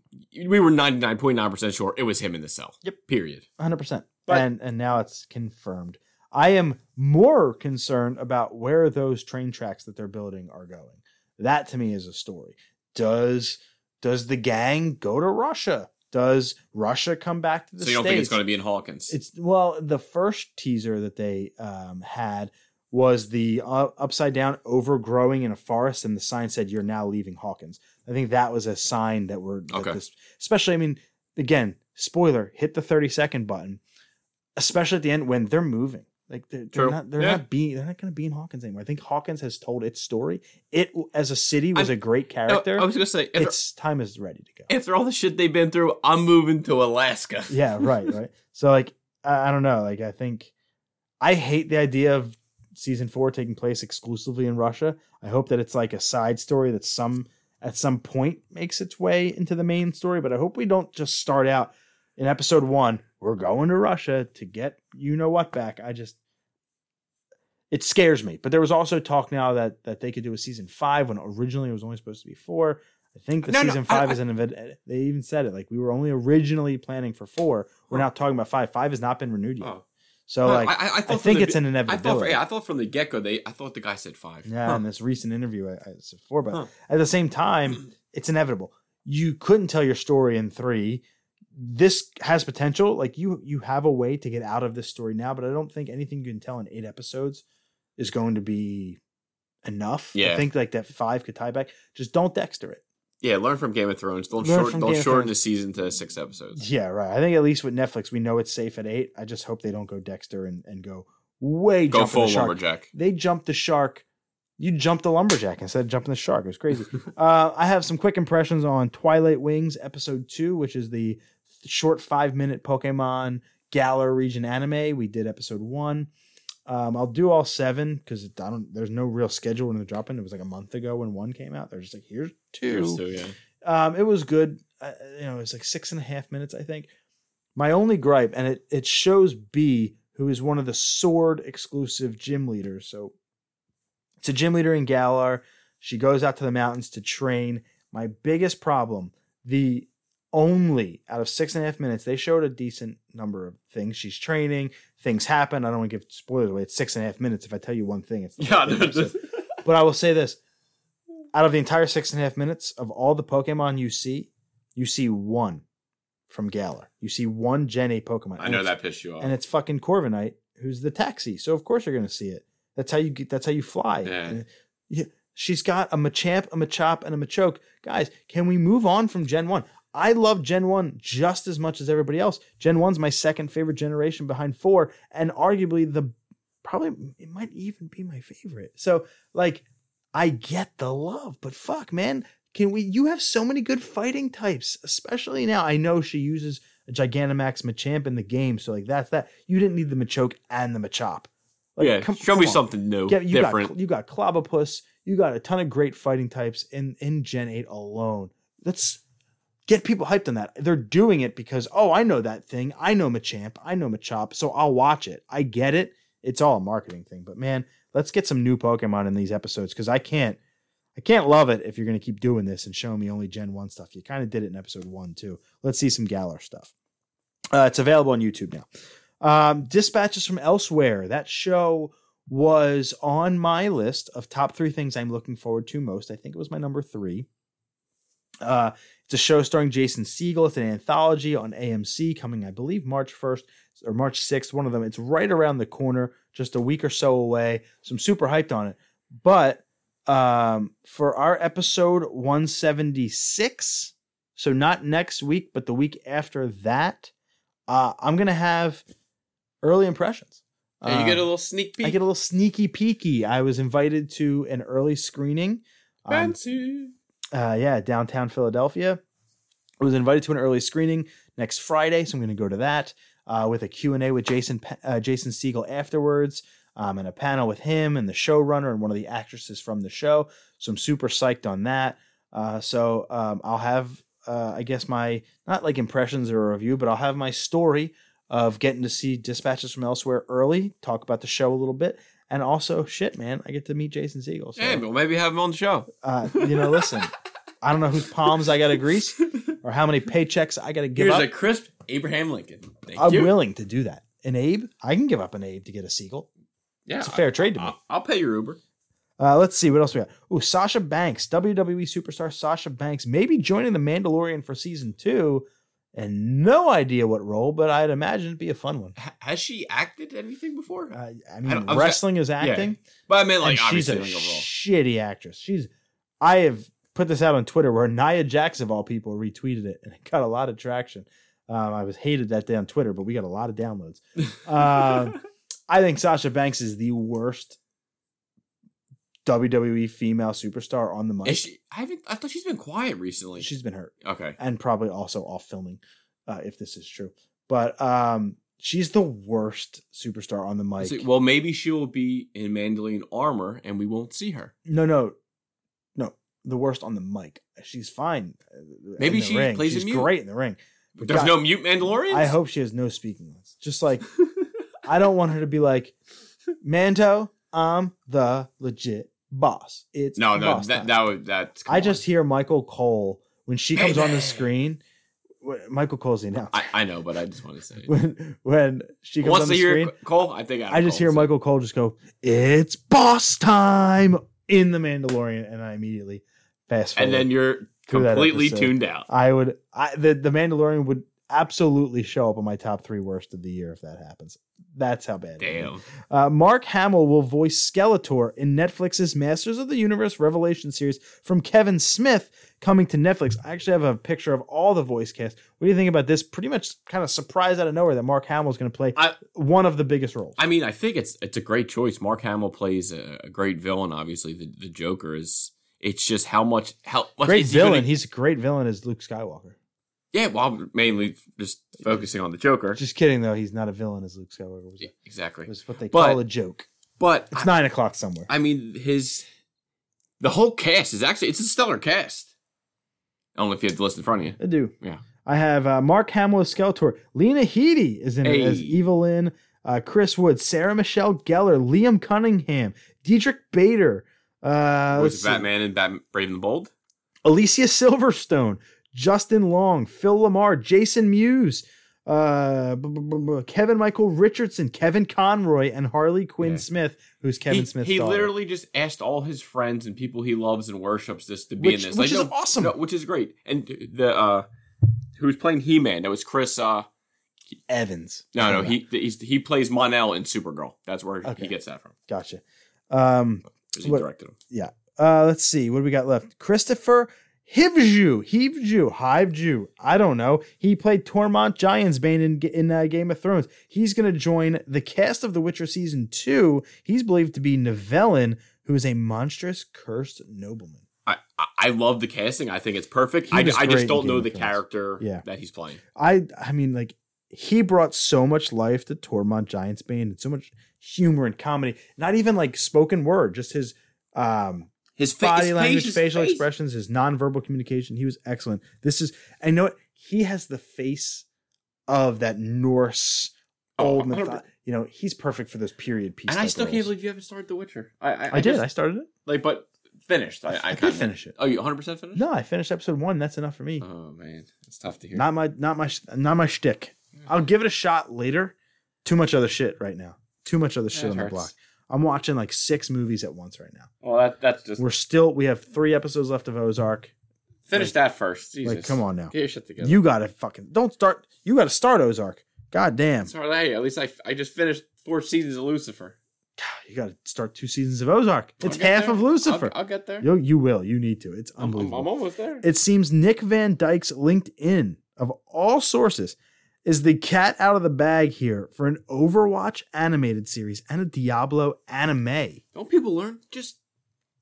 we were ninety nine point nine percent sure it was him in the cell. Yep. Period. 100%. But- and and now it's confirmed. I am more concerned about where those train tracks that they're building are going. That to me is a story. Does does the gang go to Russia? Does Russia come back to the so you don't states? think it's going to be in Hawkins? It's well, the first teaser that they um, had was the uh, upside down overgrowing in a forest, and the sign said, "You're now leaving Hawkins." I think that was a sign that we're that Okay. this, especially. I mean, again, spoiler: hit the thirty second button, especially at the end when they're moving. Like they're, they're not they're Yeah. not being they're not going to be in Hawkins anymore. I think Hawkins has told its story. It as a city was I'm- a great character. I was going to say, its time is ready to go. after all the shit they've been through, I'm moving to Alaska. yeah right right so like I, I don't know like i think i hate the idea of season four taking place exclusively in russia i hope that it's like a side story that some at some point makes its way into the main story. But I hope we don't just start out in episode one. We're going to Russia to get you know what back. I just it scares me. But there was also talk now that that they could do a season five when originally it was only supposed to be four. I think the No, no, season I- five I- is an event. They even said it like we were only originally planning for four. We're Huh. now talking about five. Five has not been renewed yet. Oh. So like I, I, I, think the it's an I thought, inevitability. yeah, I thought from the get go they I thought the guy said five. Yeah, Huh. in this recent interview, I, I said four, but Huh. at the same time, it's inevitable. You couldn't tell your story in three. This has potential. Like you, you have a way to get out of this story now, but I don't think anything you can tell in eight episodes is going to be enough. Yeah. I think like that five could tie back. Just don't Dexter it. Yeah, learn from Game of Thrones. Don't Learn short, don't Game shorten the season to six episodes. Yeah, right. I think at least with Netflix, we know it's safe at eight. I just hope they don't go Dexter and, and go way Go full the shark. lumberjack. they jumped the shark. You jumped the lumberjack instead of jumping the shark. It was crazy. uh, I have some quick impressions on Twilight Wings episode two, which is the short five minute Pokemon Galar region anime. We did episode one. Um, I'll do all seven because I don't. There's no real schedule when they're dropping. It was like a month ago when one came out. They're just like, here's two. Here's two, yeah. Um, it was good. Uh, you know, it's like six and a half minutes, I think. My only gripe, and it it shows Bea, who is one of the sword exclusive gym leaders. So it's a gym leader in Galar. She goes out to the mountains to train. My biggest problem, the only out of six and a half minutes, they showed a decent number of things. She's training, things happen. I don't want to give spoilers away. It's six and a half minutes. If I tell you one thing, it's Yeah, no, So- but I will say this: out of the entire six and a half minutes of all the Pokemon you see, you see one from Galar. You see one Gen 8 Pokemon. I know that pissed you off. and it's fucking Corviknight, who's the taxi. So of course you're gonna see it. That's how you get. That's how you fly. Yeah. Yeah, she's got a Machamp, a Machop, and a Machoke. Guys, can we move on from Gen One? I love Gen One just as much as everybody else. Gen One's my second favorite generation behind four, and arguably the probably it might even be my favorite. So like, I get the love, but fuck, man. Can we? You have so many good fighting types, especially now. I know she uses a Gigantamax Machamp in the game, so like that's that. You didn't need the Machoke and the Machop. Like, yeah, come- show come me on. something new, Yeah, you different. got you got Clobbopus, you got a ton of great fighting types in in Gen 8 alone. Let's get people hyped on that. They're doing it because oh, I know that thing. I know Machamp, I know Machop, so I'll watch it. I get it. It's all a marketing thing. But man, let's get some new Pokemon in these episodes because I can't I can't love it if you're gonna keep doing this and showing me only Gen 1 stuff. You kind of did it in episode one too. Let's see some Galar stuff. Uh, it's available on YouTube now. Um, Dispatches from Elsewhere. That show was on my list of top three things I'm looking forward to most. I think it was my number three. Uh, it's a show starring Jason Segel. It's an anthology on AMC coming, I believe, March 1st or March 6th, one of them. It's right around the corner, just a week or so away. So I'm super hyped on it. But um, for our episode 176, so not next week, but the week after that, uh, I'm going to have early impressions. Yeah, you get a Um, little sneak peek. I get a little sneaky peeky. I was invited to an early screening. Um, fancy. Uh, yeah, downtown Philadelphia. I was invited to an early screening next Friday, so I'm going to go to that uh, with a Q&A with Jason uh, Jason Segel afterwards, um, and a panel with him and the showrunner and one of the actresses from the show. So I'm super psyched on that. Uh, so um, I'll have, uh, I guess, my not like impressions or a review, but I'll have my story of getting to see Dispatches from Elsewhere early, talk about the show a little bit, and also, shit, man, I get to meet Jason Segel. So, Hey, well, maybe have him on the show. uh, you know, listen, I don't know whose palms I got to grease or how many paychecks I got to give Here's up. a crisp Abraham Lincoln. Thank I'm you. willing to do that. An Abe, I can give up an Abe to get a Segel. Yeah, It's a fair trade to me. I'll, I'll pay your Uber. Uh, let's see what else we got. Ooh, Sasha Banks, WWE superstar Sasha Banks, maybe joining the Mandalorian for season two, and no idea what role, but I'd imagine it'd be a fun one. Has she acted anything before? Uh, I mean, I wrestling is acting. but I mean, like she's a like a shitty actress. She's. I have put this out on Twitter where Nia Jax of all people retweeted it, and it got a lot of traction. Um, I was hated that day on Twitter, but we got a lot of downloads. Um, I think Sasha Banks is the worst WWE female superstar on the mic. Is she, I haven't. I thought she's been quiet recently. She's been hurt okay. and probably also off filming, uh, if this is true. But um, she's the worst superstar on the mic. See, well, maybe she will be in Mandalorian armor, and we won't see her. No, no, no. the worst on the mic. She's fine. Maybe she ring. plays a She's mute. great in the ring. But There's God, no mute Mandalorians. I hope she has no speaking lines. Just like I don't want her to be like Manto. I'm the legit boss. It's No, no, that that would that's. I on. just hear Michael Cole when she comes on the screen. Michael Cole's the announcer. I, I know, but I just want to say. when when she comes Once on the screen, Cole. I think I just hear Cole's- Michael Cole just go, "It's boss time" in the Mandalorian, and I immediately fast forward. and then you're completely tuned out. I would, I the the Mandalorian would absolutely show up on my top three worst of the year if that happens. That's how bad. it is. Damn. Uh, Mark Hamill will voice Skeletor in Netflix's Masters of the Universe Revelation series from Kevin Smith coming to Netflix. I actually have a picture of all the voice cast. What do you think about this? Pretty much kind of surprised out of nowhere that Mark Hamill is going to play I- one of the biggest roles. I mean, I think it's it's a great choice. Mark Hamill plays a, a great villain. Obviously, the, the Joker is. It's just how much how much great is he gonna- villain. He's a great villain as Luke Skywalker. Yeah, well, I'm mainly just focusing on the Joker. Just kidding though. He's not a villain as Luke Skywalker. Was Yeah, exactly. It's what they But- call a joke. But It's I, nine o'clock somewhere. I mean, his the whole cast is actually it's a stellar cast. Only if you have the list in front of you. I do. Yeah. I have uh, Mark Hamill as Skeletor. Lena Headey is in it as Evil-Lyn. Uh, Chris Wood, Sarah Michelle Gellar, Liam Cunningham, Diedrich Bader, uh, Was Batman and Batman Brave and the Bold? Alicia Silverstone, Justin Long, Phil LaMarr, Jason Mewes, uh, b- b- b- b- Kevin Michael Richardson, Kevin Conroy, and Harley Quinn Yeah. Smith, who's Kevin he, Smith's He daughter. literally just asked all his friends and people he loves and worships this to be Which- in this. which is no- awesome. no, which is great. And the uh who was playing He Man? That was Chris. uh Evans. No, no, he he's, he plays Mon-El in Supergirl. That's where Okay. he gets that from. Gotcha. Um, he What- directed him. Yeah. Uh, let's see. What do we got left? Kristofer Hivju, Hivju, Hivju. I don't know. He played Tormund Giantsbane in in uh, Game of Thrones. He's going to join the cast of The Witcher season two. He's believed to be Nivellen, who is a monstrous cursed nobleman. I, I love the casting. I think it's perfect. I, I just don't know the Thrones. character Yeah. that he's playing. I I mean, like he brought so much life to Tormund Giantsbane and so much humor and comedy. Not even like spoken word, just his um His fa- body his language, face, facial face. expressions, his nonverbal communication. He was excellent. This is, I know what he has the face of that Norse Oh, old 100%. myth. You know, he's perfect for those period pieces. And I still can't believe you haven't started The Witcher. I I, I, did. just- I started it. like, but finished. I, I, I, did finish it. Oh, you 100 percent finished? No, I finished episode one. That's enough for me. Oh man, it's tough to hear. Not my, not my, not my shtick. I'll give it a shot later. Too much other shit right now. Too much other shit it on the block. I'm watching like six movies at once right now. well, that that's just We're still, we have three episodes left of Ozark. finish like- that first. Jesus. Like, come on now. get your shit together. You gotta fucking don't start. You gotta start Ozark. God damn. Sorry, hey, at least I I just finished four seasons of Lucifer. You got to start two seasons of Ozark. It's half there. of Lucifer. I'll, I'll get there. you you will. You need to. It's I'm, I'm, unbelievable. I'm almost there. it seems Nick Van Dyk's LinkedIn of all sources is the cat out of the bag here for an Overwatch animated series and a Diablo anime. Don't people learn? Just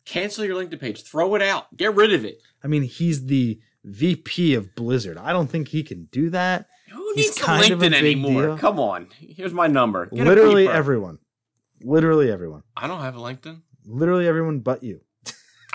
cancel your LinkedIn page. Throw it out. Get rid of it. I mean, he's the VP of Blizzard. I don't think he can do that. Who He's needs kind LinkedIn anymore? deal. Come on. Here's my number. Get Literally everyone. Literally everyone. I don't have a LinkedIn. Literally everyone but you.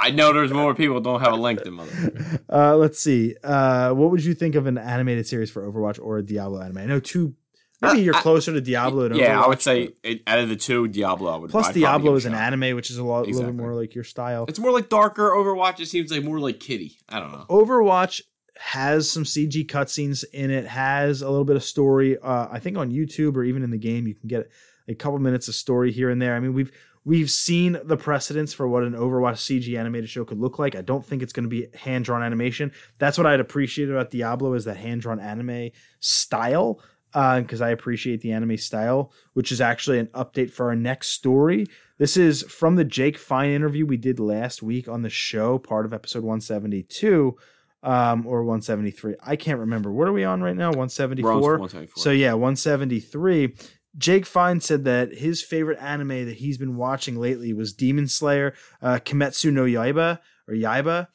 I know there's more people who don't have a LinkedIn, motherfucker. Uh, let's see. Uh, what would you think of an animated series for Overwatch or a Diablo anime? I know two. Maybe Uh, you're closer to Diablo. Than yeah, I would say it, out of the two, Diablo. I would Plus, I'd Diablo is an anime, which is a lot, little bit more like your style. It's more like darker. Overwatch. It seems like more like Kitty. I don't know. Overwatch has some CG cutscenes in it. Has a little bit of story. Uh, I think on YouTube or even in the game, you can get a couple minutes of story here and there. I mean, we've we've seen the precedents for what an Overwatch CG animated show could look like. I don't think it's going to be hand drawn animation. That's what I'd appreciate about Diablo is that hand drawn anime style. Because I appreciate the anime style, which is actually an update for our next story. This is from the Jake Fine interview we did last week on the show, part of episode 172 um, or 173. I can't remember. What are we on right now? We're on 174. 174. So yeah, 173. Jake Fine said that his favorite anime that he's been watching lately was Demon Slayer, uh, Kimetsu no Yaiba or Yaiba,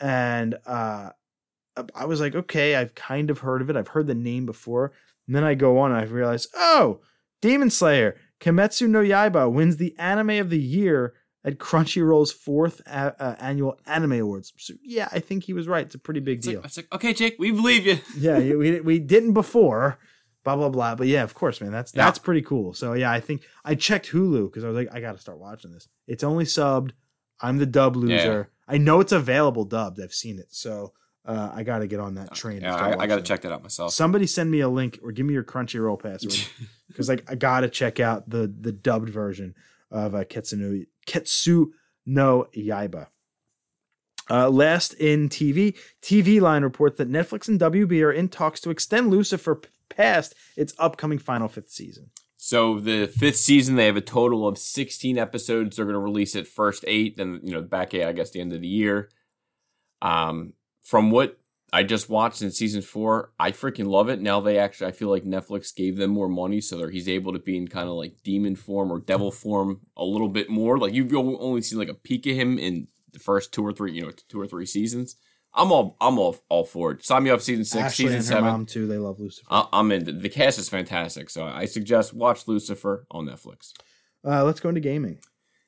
and uh, I was like, okay, I've kind of heard of it. I've heard the name before, and then I go on and I realize, oh, Demon Slayer, Kimetsu no Yaiba wins the anime of the year at Crunchyroll's fourth a- uh, annual Anime Awards. So yeah, I think he was right. It's a pretty big It's deal. like, it's like, okay, Jake, we believe you. yeah, yeah, we we didn't before. Blah blah blah. But yeah, of course, man. That's Yeah. that's pretty cool. So yeah, I think I checked Hulu because I was like, I got to start watching this. It's only subbed. I'm the dub loser. I know it's available dubbed. I've seen it. So uh, I got to get on that train. Yeah, I, I got to it. check that out myself. Somebody send me a link or give me your Crunchyroll password because like I gotta check out the the dubbed version of uh, Ketsu no, Ketsu no Yaiba. Uh, last in TV, TV Line reports that Netflix and WB are in talks to extend Lucifer past its upcoming final fifth season. So the fifth season, they have a total of 16 episodes. They're going to release it first eight, then you know back eight, I guess, the end of the year. Um, from what I just watched in season four, I freaking love it. Now they actually, I feel like Netflix gave them more money, so that he's able to be in kind of like demon form or devil form a little bit more. Like you've only seen like a peek of him in the first two or three, you know, two or three seasons. I'm all, I'm all, all for it. Sign me up, season six, Ashley season and her seven. mom too. They love Lucifer. I- I'm in. The cast is fantastic, so I suggest watch Lucifer on Netflix. Uh, let's go into gaming.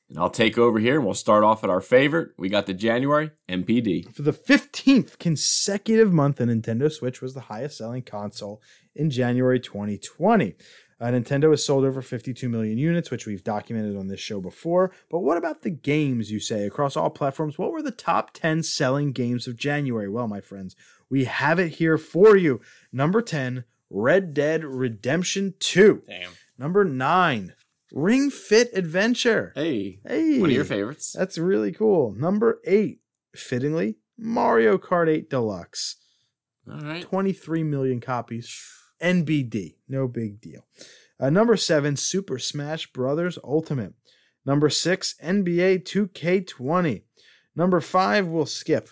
And I'll take over here and we'll start off at our favorite. We got the January NPD. For the 15th consecutive month, the Nintendo Switch was the highest selling console in January 2020. Uh, Nintendo has sold over 52 million units, which we've documented on this show before. But what about the games, you say? Across all platforms, what were the top 10 selling games of January? Well, my friends, we have it here for you. Number 10, Red Dead Redemption 2. Damn. Number 9, Ring Fit Adventure. Hey, Hey, one of your favorites. that's really cool. Number eight, fittingly, Mario Kart 8 Deluxe. All right. 23 million copies. NBD, no big deal. Uh, number seven, Super Smash Brothers Ultimate. Number six, NBA 2K20. Number five, we'll skip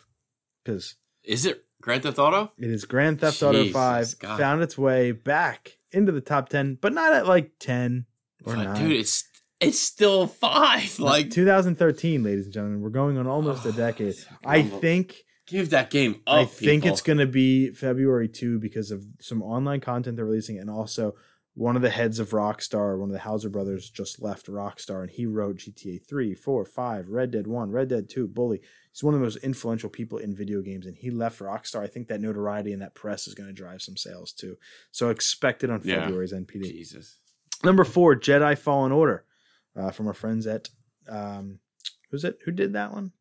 because Is it Grand Theft Auto? it is Grand Theft Auto 5. God. Found its way back into the top 10, but not at like 10 or But 9. dude, it's it's still five. Like, 2013, ladies and gentlemen. We're going on almost a decade. I think give that game up. I think people. it's going to be February 2 because of some online content they're releasing. And also, one of the heads of Rockstar, one of the Houser brothers, just left Rockstar and he wrote GTA 3, 4, 5, Red Dead 1, Red Dead 2, Bully. He's one of the most influential people in video games and he left Rockstar. I think that notoriety and that press is going to drive some sales too. So expect it on Yeah. February's NPD. Jesus. Number four, Jedi Fallen Order, uh, from our friends at um, who's it? Who did that one?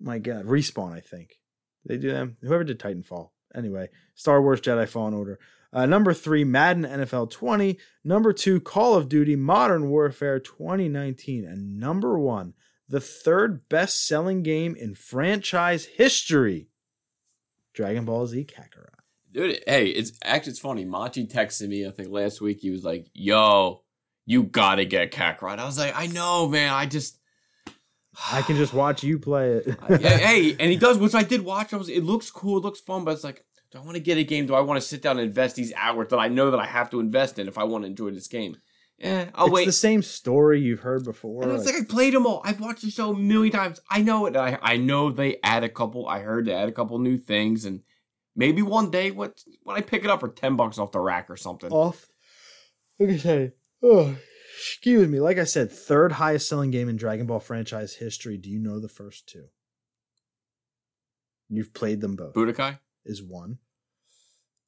My God, Respawn, I think they do them. Whoever did Titanfall. Anyway, Star Wars Jedi Fallen Order. Uh, number three, Madden NFL 20. Number two, Call of Duty Modern Warfare 2019. And number one, the third best selling game in franchise history, Dragon Ball Z Kakarot. Dude, hey, it's actually it's funny. Monty texted me, I think last week. He was like, "Yo, you gotta get Kakarot." I was like, "I know, man. I just." I can just watch you play it. hey, and he does, which I did watch. I was, it looks cool, it looks fun, but it's like, do I want to get a game? Do I want to sit down and invest these hours that I know that I have to invest in if I want to enjoy this game? Yeah, I'll it's wait. the same story you've heard before. and it's like- like I played them all. I've watched the show a million times. I know it. I I know they add a couple. I heard they add a couple new things, and maybe one day, what when I pick it up for ten bucks off the rack or something. off. Said, oh, excuse me. Like I said, third highest selling game in Dragon Ball franchise history. Do you know the first two? You've played them both. Budokai. Is one.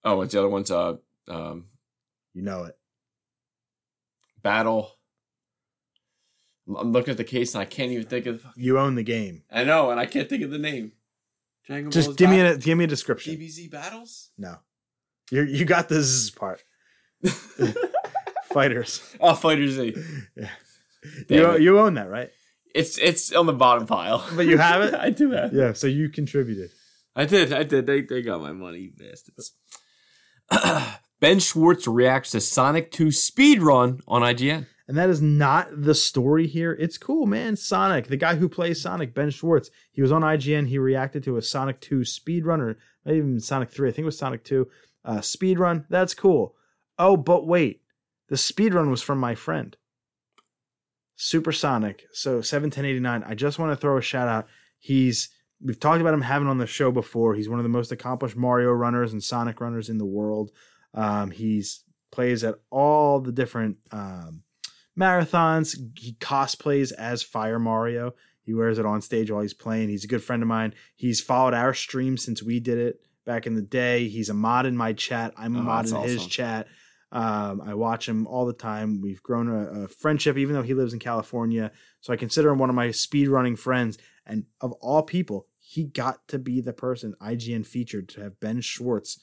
Oh, what's the other one's? Uh, um, You know it. battle. I'm looking at the case and I can't even think of. You own the game. I know, and I can't think of the name. Dragon Just Ball's give me a give me a description. DBZ battles. No, you you got the zzz part. Fighters. oh, Fighter Z. Yeah. Damn You it. you own that right? It's it's on the bottom pile. But you have it? I do have. it. Yeah. So you contributed. I did. I did. They they got my money, bastards. ben Schwartz reacts to Sonic 2 speed run on IGN. And that is not the story here. It's cool, man. Sonic, the guy who plays Sonic, Ben Schwartz, he was on IGN. He reacted to a Sonic 2 speedrun, or maybe even Sonic 3. I think it was Sonic 2 uh, speedrun. That's cool. Oh, but wait. The speedrun was from my friend, Supersonic. So 71089. I just want to throw a shout out. He's we've talked about him having on the show before. He's one of the most accomplished Mario runners and Sonic runners in the world. Um, he's plays at all the different um, marathons. He cosplays as Fire Mario. He wears it on stage while he's playing. He's a good friend of mine. He's followed our stream since we did it back in the day. He's a mod in my chat. I'm a Oh, mod in that's his chat. Um, I watch him all the time. We've grown a, a friendship, even though he lives in California. So I consider him one of my speedrunning friends. And of all people, he got to be the person IGN featured to have Ben Schwartz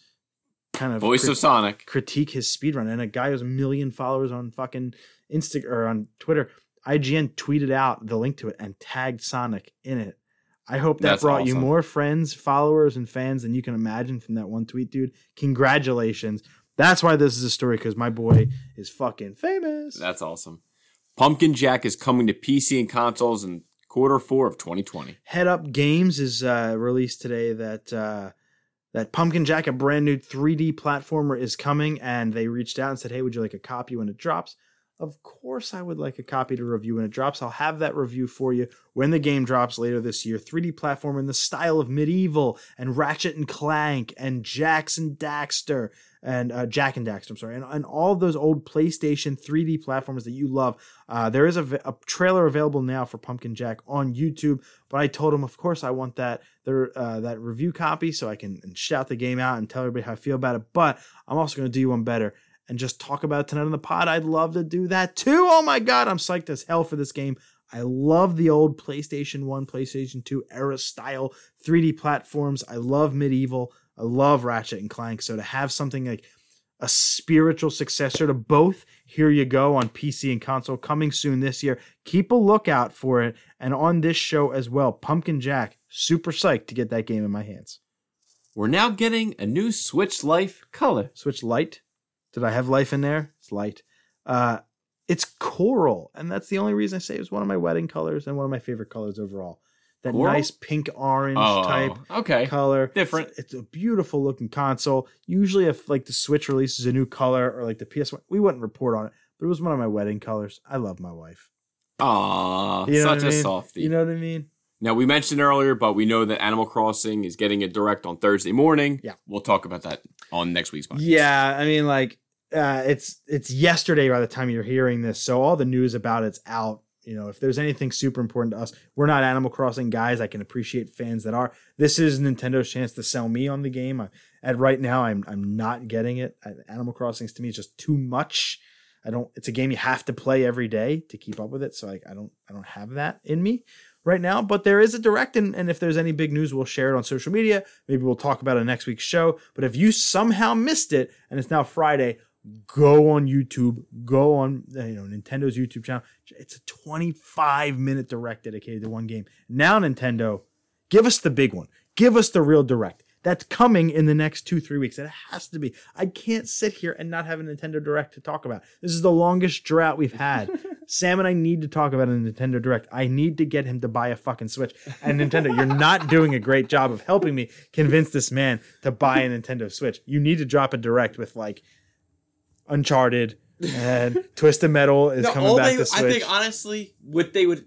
kind of Voice crit- of Sonic. critique his speed speedrun. And a guy who has a million followers on fucking Insta or on Twitter, IGN tweeted out the link to it and tagged Sonic in it. I hope that That's brought you more friends, followers, and fans than you can imagine from that one tweet, dude. Congratulations. That's why this is a story because my boy is fucking famous. That's awesome. Pumpkin Jack is coming to PC and consoles in quarter four of 2020. Headup Games is uh, released today that uh, that Pumpkin Jack, a brand new 3D platformer, is coming, and they reached out and said, "Hey, would you like a copy when it drops?" Of course, I would like a copy to review when it drops. I'll have that review for you when the game drops later this year. 3D platformer in the style of MediEvil and Ratchet and Clank and Jackson Daxter and uh, Jak and Daxter. I'm sorry, and, and all those old PlayStation 3D platforms that you love. Uh, There is a trailer available now for Pumpkin Jack on YouTube, but I told him, of course, I want that uh, that review copy so I can shout the game out and tell everybody how I feel about it. But I'm also going to do you one better and just talk about it tonight on the pod. I'd love to do that too. Oh my god, I'm psyched as hell for this game. I love the old PlayStation 1, PlayStation 2 era style 3D platforms. I love MediEvil. I love Ratchet and Clank. So to have something like a spiritual successor to both, here you go on PC and console coming soon this year. Keep a lookout for it. And on this show as well, Pumpkin Jack, super psyched to get that game in my hands. We're now getting a new Switch Life color. Switch light. Did I have life in there? It's light. Uh, it's coral, and that's the only reason I say it was one of my wedding colors and one of my favorite colors overall. That Coral? nice pink orange Oh, type okay. color. Different. It's, it's a beautiful looking console. Usually, if like the Switch releases a new color or like the PS1, we wouldn't report on it. But it was one of my wedding colors. I love my wife. Aw, You know such a mean? softie. You know what I mean? now we mentioned earlier, but we know that Animal Crossing is getting a direct on Thursday morning. Yeah. we'll talk about that on next week's podcast. Yeah, I mean, like uh, it's it's yesterday by the time you're hearing this, so all the news about it's out. You know, if there's anything super important to us, we're not Animal Crossing guys. I can appreciate fans that are. This is Nintendo's chance to sell me on the game. I, and right now, I'm I'm not getting it. Animal Crossing's to me is just too much. I don't. It's a game you have to play every day to keep up with it. So like, I don't I don't have that in me right now. But there is a direct, and, and if there's any big news, we'll share it on social media. Maybe we'll talk about it next week's show. But if you somehow missed it and it's now Friday, go on YouTube, go on you know Nintendo's YouTube channel. It's a 25 minute direct dedicated to one game. Now Nintendo, give us the big one. Give us the real direct. That's coming in the next two, three weeks. It has to be. I can't sit here and not have a Nintendo Direct to talk about. This is the longest drought we've had. Sam and I need to talk about a Nintendo Direct. I need to get him to buy a fucking Switch. And Nintendo, you're not doing a great job of helping me convince this man to buy a Nintendo Switch. You need to drop a Direct with like Uncharted and Twisted Metal is No, coming back they, to Switch. I think honestly, what they would,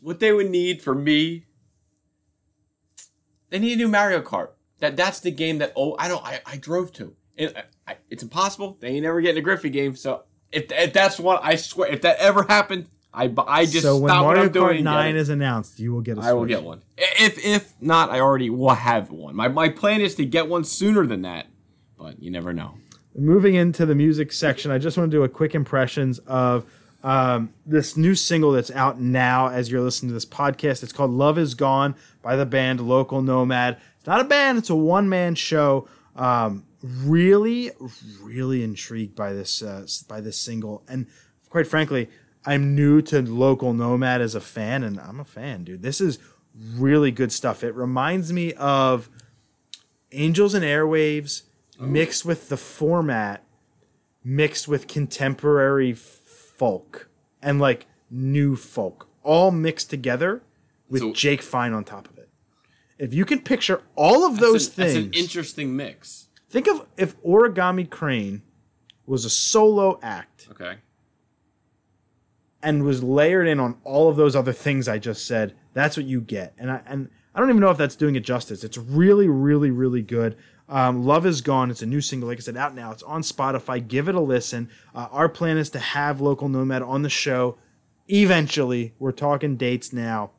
what they would need for me, they need a new Mario Kart. That that's the game that oh I don't I, I drove to. It, I, it's impossible. They ain't never getting a Griffey game. So if, if that's one, I swear, if that ever happened, I I just so when stop what Mario I'm doing. Kart 9 is announced, you will get a Switch. I will get one. If if not, I already will have one. My my plan is to get one sooner than that, but you never know. Moving into the music section, I just want to do a quick impressions of um, this new single that's out now as you're listening to this podcast. It's called Love Is Gone by the band Local Nomad. It's not a band, it's a one man show. Um, really, really intrigued by this uh, by this single. And quite frankly, I'm new to Local Nomad as a fan, and I'm a fan, dude. This is really good stuff. It reminds me of Angels and Airwaves Oh. mixed with the format, mixed with contemporary folk and like new folk, all mixed together with So- Jake Fine on top of it. If you can picture all of those an, things, That's an interesting mix. think of if Origami Crane was a solo act Okay. and was layered in on all of those other things I just said, that's what you get. And I and I don't even know if that's doing it justice. It's really, really, really good. Um, Love is Gone. It's a new single. Like I said, out now. It's on Spotify. Give it a listen. Uh, our plan is to have Local Nomad on the show eventually. We're talking dates now.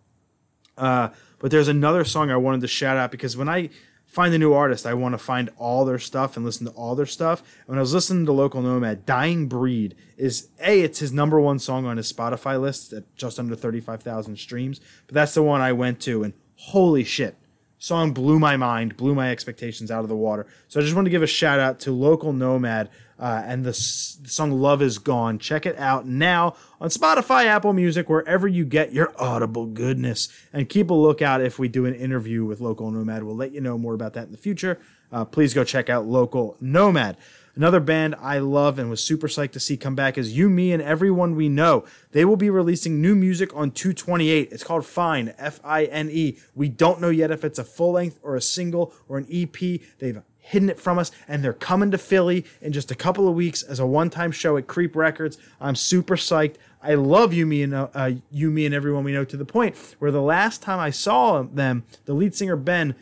Uh, but there's another song I wanted to shout out because when I find a new artist, I want to find all their stuff and listen to all their stuff. And when I was listening to Local Nomad, Dying Breed is A, it's his number one song on his Spotify list at just under 35,000 streams. But that's the one I went to, and holy shit. Song blew my mind, blew my expectations out of the water. So I just want to give a shout out to Local Nomad uh, and the, s- the song Love Is Gone. Check it out now on Spotify, Apple Music, wherever you get your audible goodness. And keep a lookout if we do an interview with Local Nomad. We'll let you know more about that in the future. Uh, please go check out Local Nomad. Another band I love and was super psyched to see come back is You, Me, and Everyone We Know. They will be releasing new music on 228. It's called Fine, F I N E. We don't know yet if it's a full length or a single or an EP. They've hidden it from us, and they're coming to Philly in just a couple of weeks as a one-time show at Creep Records. I'm super psyched. I love you, me, and uh, you, me, and everyone we know to the point where the last time I saw them, the lead singer Ben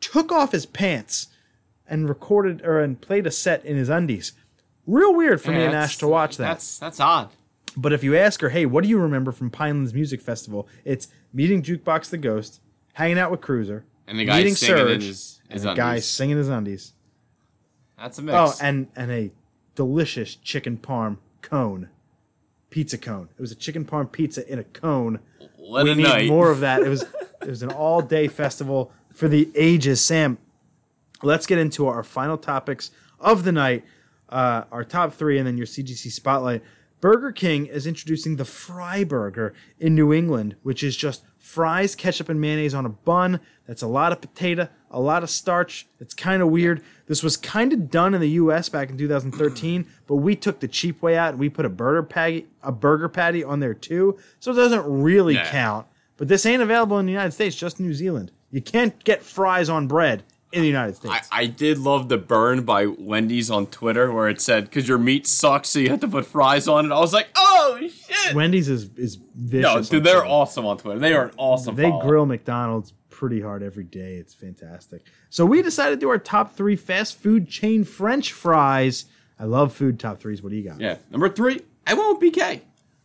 took off his pants and recorded or and played a set in his undies. Real weird for me and Ash to watch that. That's that's odd. But if you ask her, hey, what do you remember from Pinelands Music Festival? It's meeting Jukebox the Ghost, hanging out with Cruiser, And the guy meeting singing in Surge, his, and his a guy singing his undies. That's a mix. Oh, and and a delicious chicken parm cone, pizza cone. It was a chicken parm pizza in a cone. Let we a need night. more of that. It was it was an all day festival for the ages. Sam, let's get into our final topics of the night. Uh, our top three, and then your CGC spotlight. Burger King is introducing the Fry Burger in New England, which is just fries, ketchup, and mayonnaise on a bun. That's a lot of potato, a lot of starch. It's kind of weird. This was kind of done in the U.S. back in 2013, but we took the cheap way out and we put a burger patty, a burger patty on there too. So it doesn't really Yeah. count. But this ain't available in the United States, just New Zealand. You can't get fries on bread in the United I, States. I did love the burn by Wendy's on Twitter where it said, because your meat sucks, so you have to put fries on it. I was like, oh, shit. Wendy's is is vicious. no, dude, they're Twitter. awesome on Twitter. They are an awesome They follow. grill McDonald's pretty hard every day. It's fantastic. So we decided to do our top three fast food chain French fries. I love food top threes. What do you got? Yeah. Number three, I went with BK.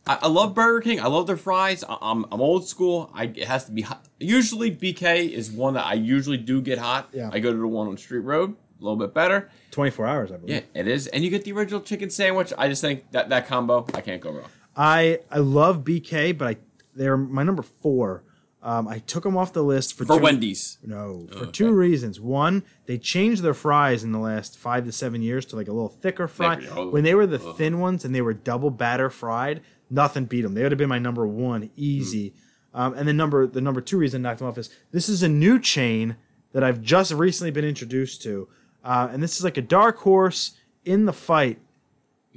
I, I love Burger King. I love their fries. I, I'm, I'm old school. I, it has to be hot. Usually, BK is one that I usually do get hot. Yeah. I go to the one on Street Road, a little bit better. 24 hours, I believe. Yeah, it is. And you get the original chicken sandwich. I just think that that combo, I can't go wrong. I I love BK, but I they're my number four. Um, I took them off the list for For two, Wendy's. No, for okay. two reasons. One, they changed their fries in the last five to seven years to like a little thicker fry. Thicker, oh. When they were the thin ones and they were double batter fried, nothing beat them. They would have been my number one, easy. Um, and then number the number two reason I knocked them off is this is a new chain that I've just recently been introduced to, uh, and this is like a dark horse in the fight,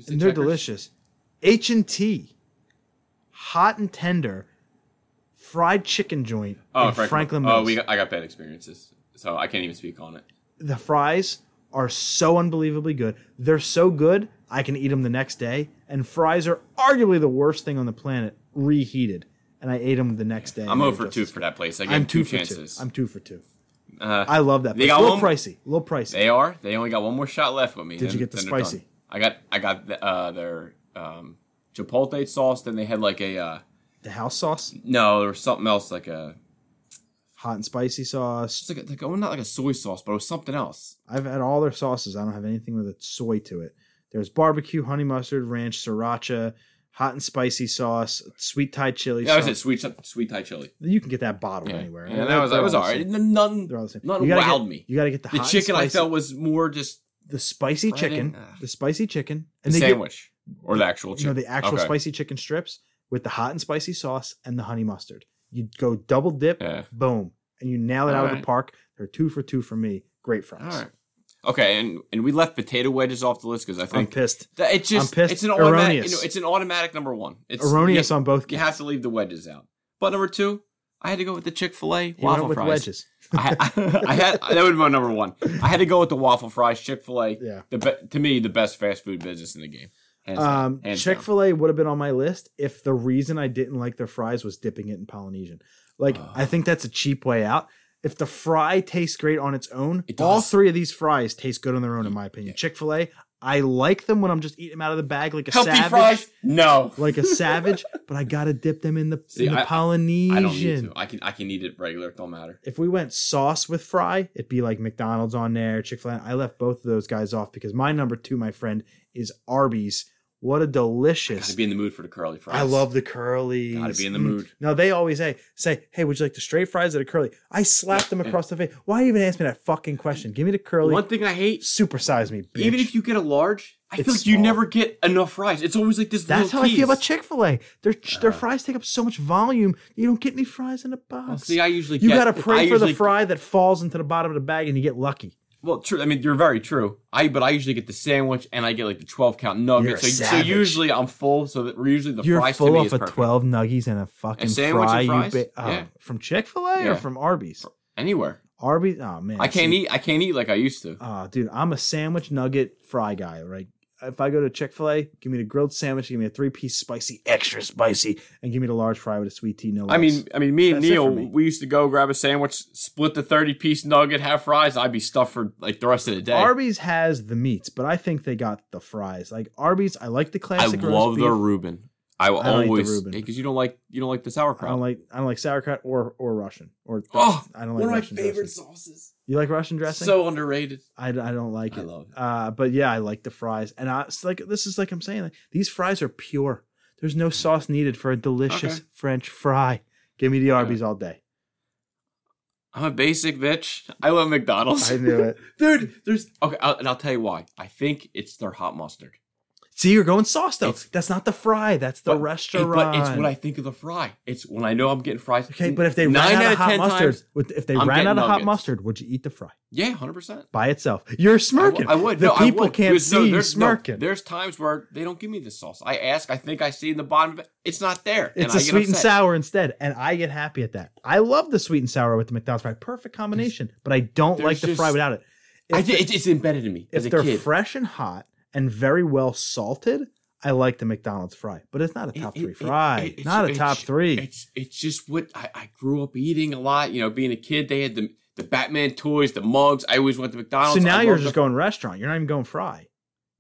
and they're Checkers? delicious. H and T, hot and tender, fried chicken joint Oh, in Franklin. Franklin Oh, we got, I got bad experiences, so I can't even speak on it. the fries are so unbelievably good. They're so good, I can eat them the next day. And fries are arguably the worst thing on the planet reheated. And I ate them the next day. I'm over two for that place. I gave I'm two, two for chances. two. I'm two for two. Uh, I love that. They Place. got a little one- pricey. A little pricey. They are. They only got one more shot left with me. Did you get the then spicy? I got. I got the, uh, their um, chipotle sauce. Then they had like a. Uh, the house sauce, no, there was something else like a. hot and spicy sauce. It's like, a, like a, not like a soy sauce, but it was something else. I've had all their sauces. I don't have anything with a soy to it. There's barbecue, honey mustard, ranch, sriracha, hot and spicy sauce, sweet Thai chili Yeah, I sauce. sweet sweet Thai chili. You can get that bottled Yeah, anywhere. yeah that was that was all all the None, They're all the same. none wowed get- me. You got to get the, The chicken I felt was more just the spicy Breading? chicken, Ugh. the spicy chicken, the and they sandwich or the actual get chicken. you know the actual Okay. spicy chicken strips with the hot and spicy sauce and the honey mustard. You go double dip, Yeah. boom, and you nail it out of the park. They're two for two for me. Great fries. All right. Okay, and and we left potato wedges off the list because I I'm think pissed. that it's just I'm pissed. it's an automatic. Erroneous. You know, it's an automatic number one. It's Erroneous You, on both. you counts. have to leave the wedges out. But number two, I had to go with the Chick Fil A waffle with fries. wedges. I, I, I had that would be my number one. I had to go with the waffle fries. Chick Fil A. Yeah. The be, to me the best fast food business in the game. Um, Chick Fil A would have been on my list if the reason I didn't like their fries was dipping it in Polynesian. Like Oh. I think that's a cheap way out. If the fry tastes great on its own, It all three of these fries taste good on their own, in my opinion. Chick Fil A, I like them when I'm just eating them out of the bag like a Healthy savage, fries? No. like a savage. But I gotta dip them in the, See, in the I- Polynesian. I don't need to. I can I can eat it regular. It don't matter. if we went sauce with fry, it'd be like McDonald's on there, Chick Fil A. I left both of those guys off because my number two, my friend, is Arby's. What a delicious! Gotta be in the mood for the curly fries. I love the curly. Gotta be in the mood. Now they always say, "Say, hey, would you like the straight fries or the curly?" I slap them across the face. Why even ask me that fucking question? Give me the curly. One thing I hate, Supersize me, bitch. even if you get a large, I It's feel like you small. never get enough fries. It's always like this. That's little how I feel about Chick Fil A. Their their Uh. fries take up so much volume. You don't get any fries in a box. See, I usually you get, gotta I pray for the usually- fry that falls into the bottom of the bag, and you get lucky. Well, true. I mean, you're very true. I but I usually get the sandwich and I get like the 12 count You're nugget. So, so usually I'm full. So that usually the You're fries to full me off is of twelve nuggies and a fucking A sandwich fry. fries? ba- uh, oh, Yeah. from Chick Fil A or from Arby's? Anywhere. Arby's. Oh man, I can't see- eat. I can't eat like I used to. Oh, dude, I'm a sandwich nugget fry guy. Right? If I go to Chick Fil A, give me the grilled sandwich, give me a three piece spicy, extra spicy, and give me the large fry with a sweet tea. No, I mean. I mean, me and That's Neil, me. we used to go grab a sandwich, split the 30 piece nugget, have fries. I'd be stuffed for like the rest of the day. Arby's has the meats, but I think they got the fries. Like Arby's, I like the I classic. roast love beef. the Reuben. I will I don't eat the always because you don't like you don't like the sauerkraut. I don't like I don't like sauerkraut or or Russian or Oh, I don't like one of my favorite dressing. sauces. You like Russian dressing? So underrated. I, I don't like it. I love it. Uh, but yeah, I like the fries, and I it's like this is like I'm saying, like these fries are pure. There's no sauce needed for a delicious Okay. French fry. Give me the Arby's all day. I'm a basic bitch. I love McDonald's. I knew it. Dude, there's okay, I'll, and I'll tell you why. I think it's their hot mustard. See, you're going sauce though. It's- That's not the fry. That's the But- restaurant. But it's what I think of the fry. It's when I know I'm getting fries. Okay, but if they Nine ran out out of hot mustard, times, if they I'm ran out of hot mustard, would you eat the fry yeah, hundred percent. by itself? You're smirking. I would. The no, I people would. can't see no, you there's, no, smirking. there's times where they don't give me the sauce. I ask. I think I see in the bottom of it. It's not there. and It's I a sweet and sour instead, and I get happy at that. I love the sweet and sour with the McDonald's fry, perfect combination. But I don't There's like the fry without it. I, If, ju- it's, embedded in me if as a they're kid. fresh and hot and very well salted, I like the McDonald's fry. But it's not a top it- three it- fry. it- not a top three. It's it's just what I, I grew up eating a lot. You know, being a kid, they had the the Batman toys, the mugs. I always went to McDonald's. So now I you're just the- going restaurant. You're not even going fry.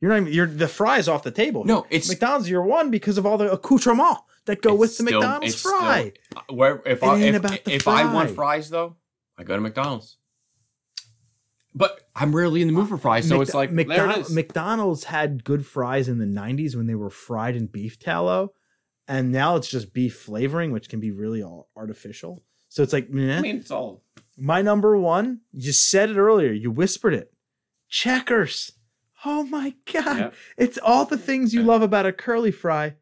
You're not even. You're the fries off the table. No, it's McDonald's. You're one because of all the accoutrements that go with the McDonald's it's still- fry. Uh, Where if I if, about the if I want fries though, I go to McDonald's. But I'm rarely in the mood for fries, so Mc- it's like there McDonald- it is. McDonald's had good fries in the 90s when they were fried in beef tallow, and now it's just beef flavoring, which can be really all artificial. So it's like, meh. I mean, it's all my number one. You said it earlier. You whispered it. Checkers. Oh my god! Yeah. It's all the things you Yeah. love about a curly fry,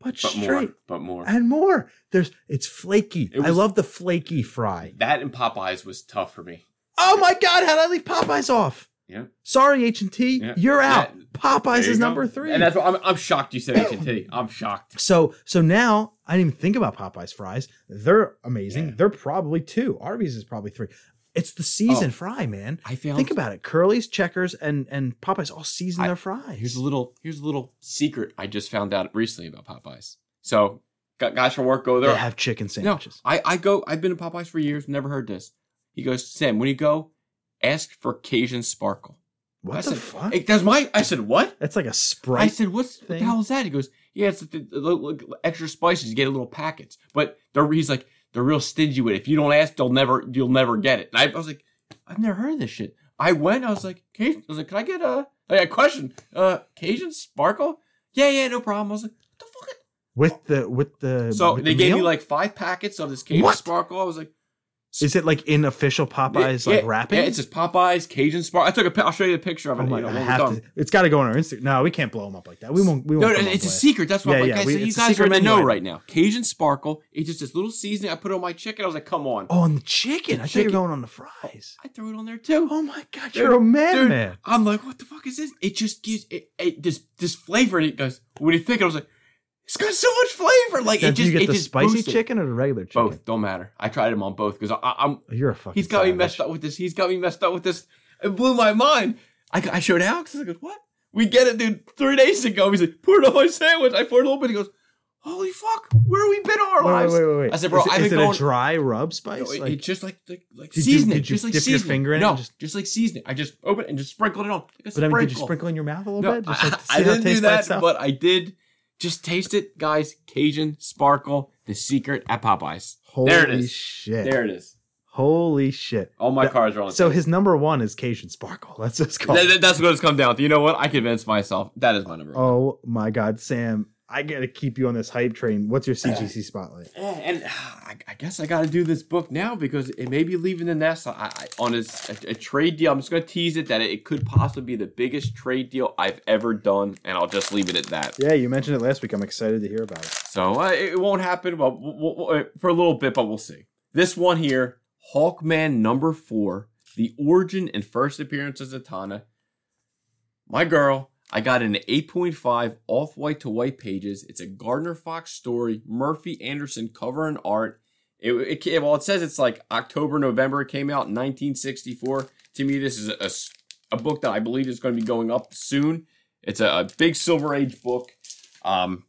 but, but straight more, but more. and more. There's it's flaky. It I love the flaky fry. That and Popeyes was tough for me. Oh my god! How did I leave Popeyes off? Yeah. Sorry, H and T, Yeah. you're out. Yeah. Popeyes you is go. number three. and that's what I'm, I'm shocked you said H and T. I'm shocked. So so now I didn't even think about Popeyes fries. They're amazing. Yeah. They're probably two. Arby's is probably three. It's the season Oh. fry, man. I found. Think about it. Curly's, Checkers, and and Popeyes all season I- their fries. Here's a little here's a little secret I just found out recently about Popeyes. So guys from work go there. they have chicken no, sandwiches. I, I go I've been to Popeyes for years, never heard this. He goes, Sam, when you go, ask for Cajun sparkle. What I the said, fuck? "Hey, That's my I said, what? That's like a Sprite. I said, what's what the hell is that? He goes, yeah, it's the, the, little- extra spices. You get a little packets, but they're he's like they're real stingy with it. If you don't ask, they'll never you'll never get it. And I, I was like, I've never heard of this shit. I went. I was like, Cajun. I was like, can I get a, a question? Uh, Cajun sparkle? Yeah, yeah, no problem. I was like, what the fuck? with the with the So with they the gave me like five packets of this Cajun What? sparkle. I was like, Is it like in official Popeyes yeah, like wrapping? Yeah, it says Popeyes Cajun sparkle. I took a. I'll show you a picture of it. Oh my you know! I have to. It's got to go on our Instagram. No, we can't blow them up like that. We won't. We won't. no, it's a secret. That's what Yeah, I'm yeah, like. we- you guys are in the know right now. Cajun sparkle. It's just this little seasoning I put on my chicken. I was like, come on. Oh, and the chicken. The I thought you were going on the fries. Oh, I threw it on there too. Oh my god! Dude, You're a man, dude, man. I'm like, what the fuck is this? It just gives it, it this this flavor. And it goes, what do you think? I was like, it's got so much flavor. Like Now, it just you get it the spicy it. chicken or the regular chicken? Both don't matter. I tried them on both because I'm You're a fucking. he's got me messed up with this. He's got me messed up with this. It blew my mind. I, I showed Alex. I goes, what? We get it, dude. Three days ago, he's like, pour it on my sandwich. I poured a little bit. He goes, holy fuck, where have we been all our Wait, lives? wait, wait, wait. I said, bro, is, it- I've is been it going- a dry rub spice? No, it- Like, it's just like like, like Did you- seasoning. did you just like dip your finger in it no, and just, just- like seasoning. I just opened it and just sprinkled it on. Like but I mean, did you sprinkle. sprinkle in your mouth a little No, bit? Just like I, I didn't do that, but I did just taste it, guys. Cajun Sparkle, the secret at Popeyes. Holy there it is. shit! There it is. Holy shit! All my That- cards are on. So table. his number one is Cajun Sparkle. That's just called. That- that- that's what it's come down to. You know what? I convinced myself that is my number one. oh my god, Sam! I gotta keep you on this hype train. What's your CGC spotlight? Eh, And I, I guess I got to do this book now because it may be leaving the nest I, I, on his, a, a trade deal. I'm just going to tease it that it, it could possibly be the biggest trade deal I've ever done, and I'll just leave it at that. Yeah, you mentioned it last week. I'm excited to hear about it. So uh, it won't happen well, we'll- we'll- uh, for a little bit, but we'll see. This one here, Hawkman number four, the origin and first appearance of Zatanna. My girl, I got an 8.5 off white to white pages. It's a Gardner Fox story, Murphy Anderson cover and art. It, it well, it says it's like October, November. It came out in 1964. To me, this is a book that I believe is going to be going up soon. It's a, a big Silver Age book. Um,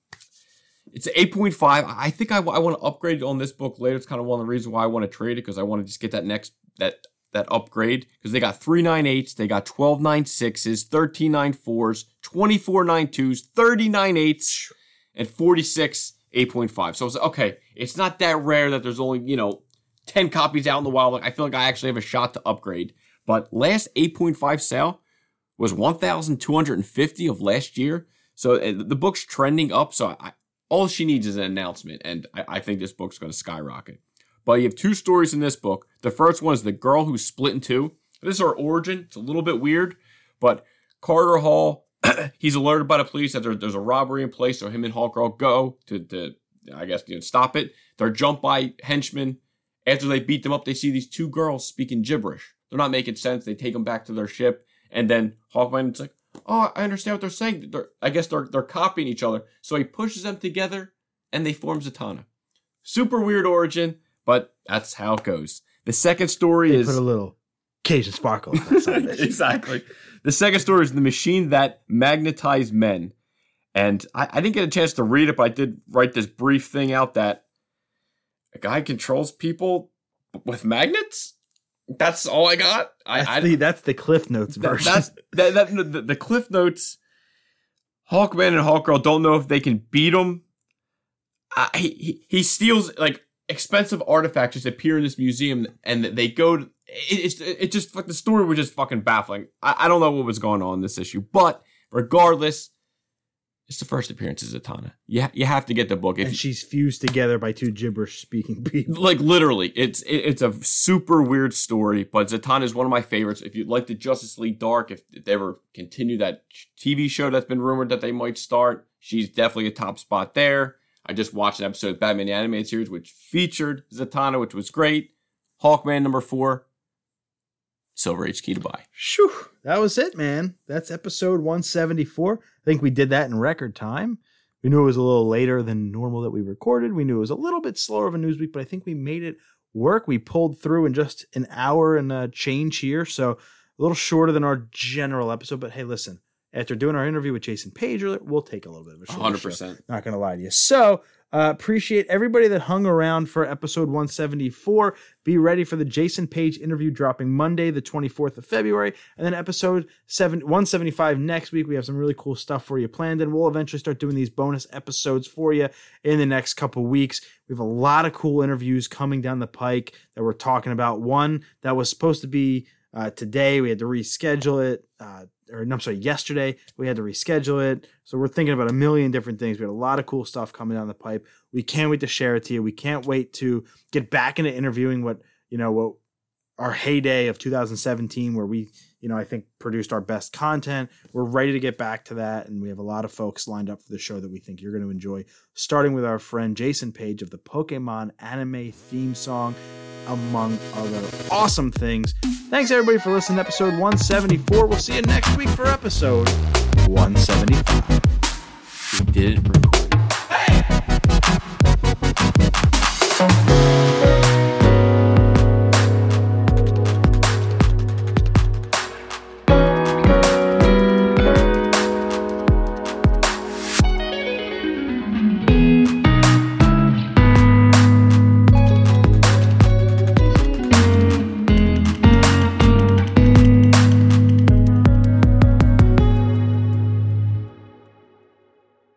it's 8.5. I think I, want to upgrade on this book later. It's kind of one of the reasons why I want to trade it because I want to just get that next that that upgrade because they got 398s, they got 1296s, 1394s, 2492s, 39.8s, and 46 8.5. So it's okay. It's not that rare that there's only, you know, 10 copies out in the wild. Like I feel like I actually have a shot to upgrade. But last 8.5 sale was 1,250 of last year. So uh, the book's trending up. So I, all she needs is an announcement, and I, I think this book's going to skyrocket. But you have two stories in this book. The first one is the girl who's split in two. This is her origin. It's a little bit weird, but Carter Hall, he's alerted by the police that there, there's a robbery in place. So him and Hawk Girl go to, to I guess, you know, stop it. They're jumped by henchmen. After they beat them up, they see these two girls speaking gibberish. They're not making sense. They take them back to their ship, and then Hawkman's like, "Oh, I understand what they're saying. They're, I guess they're they're copying each other." So he pushes them together, and they form Zatanna. Super weird origin, but that's how it goes. The second story They is put a little Cajun Sparkle. on that side of it. exactly. The second story is the machine that magnetized men. And I, I didn't get a chance to read it, but I did write this brief thing out that a guy controls people with magnets. That's all I got. That's, I, I the, that's the Cliff Notes version. that's that, that the, the Cliff Notes. Hawkman and Hawkgirl don't know if they can beat him. Uh, he, he he steals like expensive artifacts just appear in this museum, and they go. To, it, it's it just like the story was just fucking baffling. I, I don't know what was going on in this issue, but regardless, it's the first appearance of Zatanna. Yeah, you, have to get the book. If and she's fused together by two gibberish speaking people. like literally it's it, it's a super weird story but zatanna is one of my favorites if you like the justice league dark if they ever continue that tv show that's been rumored that they might start she's definitely a top spot there i just watched an episode of batman the animated series which featured zatanna which was great hawkman number four silver age key to buy Shoo! that was it, man. That's episode 174. I think we did that in record time. We knew it was a little later than normal that we recorded. We knew it was a little bit slower of a news week, but I think we made it work. We pulled through in just an hour and a change here. So a little shorter than our general episode. But hey, listen, after doing our interview with Jason Paige, we'll take a little bit of a show. 100% Not going to lie to you. So, uh, appreciate everybody that hung around for episode 174. Be ready for the Jason Paige interview dropping Monday, the 24th of February. And then episode 7, 175 next week. We have some really cool stuff for you planned. And we'll eventually start doing these bonus episodes for you in the next couple weeks. We have a lot of cool interviews coming down the pike that we're talking about. One that was supposed to be uh, today, we had to reschedule it. Uh, or no, I'm sorry, yesterday we had to reschedule it. So we're thinking about a million different things. We had a lot of cool stuff coming down the pipe. We can't wait to share it to you. We can't wait to get back into interviewing what, you know, what our heyday of 2017 where we, you know, I think produced our best content. We're ready to get back to that and we have a lot of folks lined up for the show that we think you're going to enjoy, starting with our friend Jason Paige of the Pokemon anime theme song among other awesome things. Thanks everybody for listening to episode 174. We'll see you next week for episode 175. we did it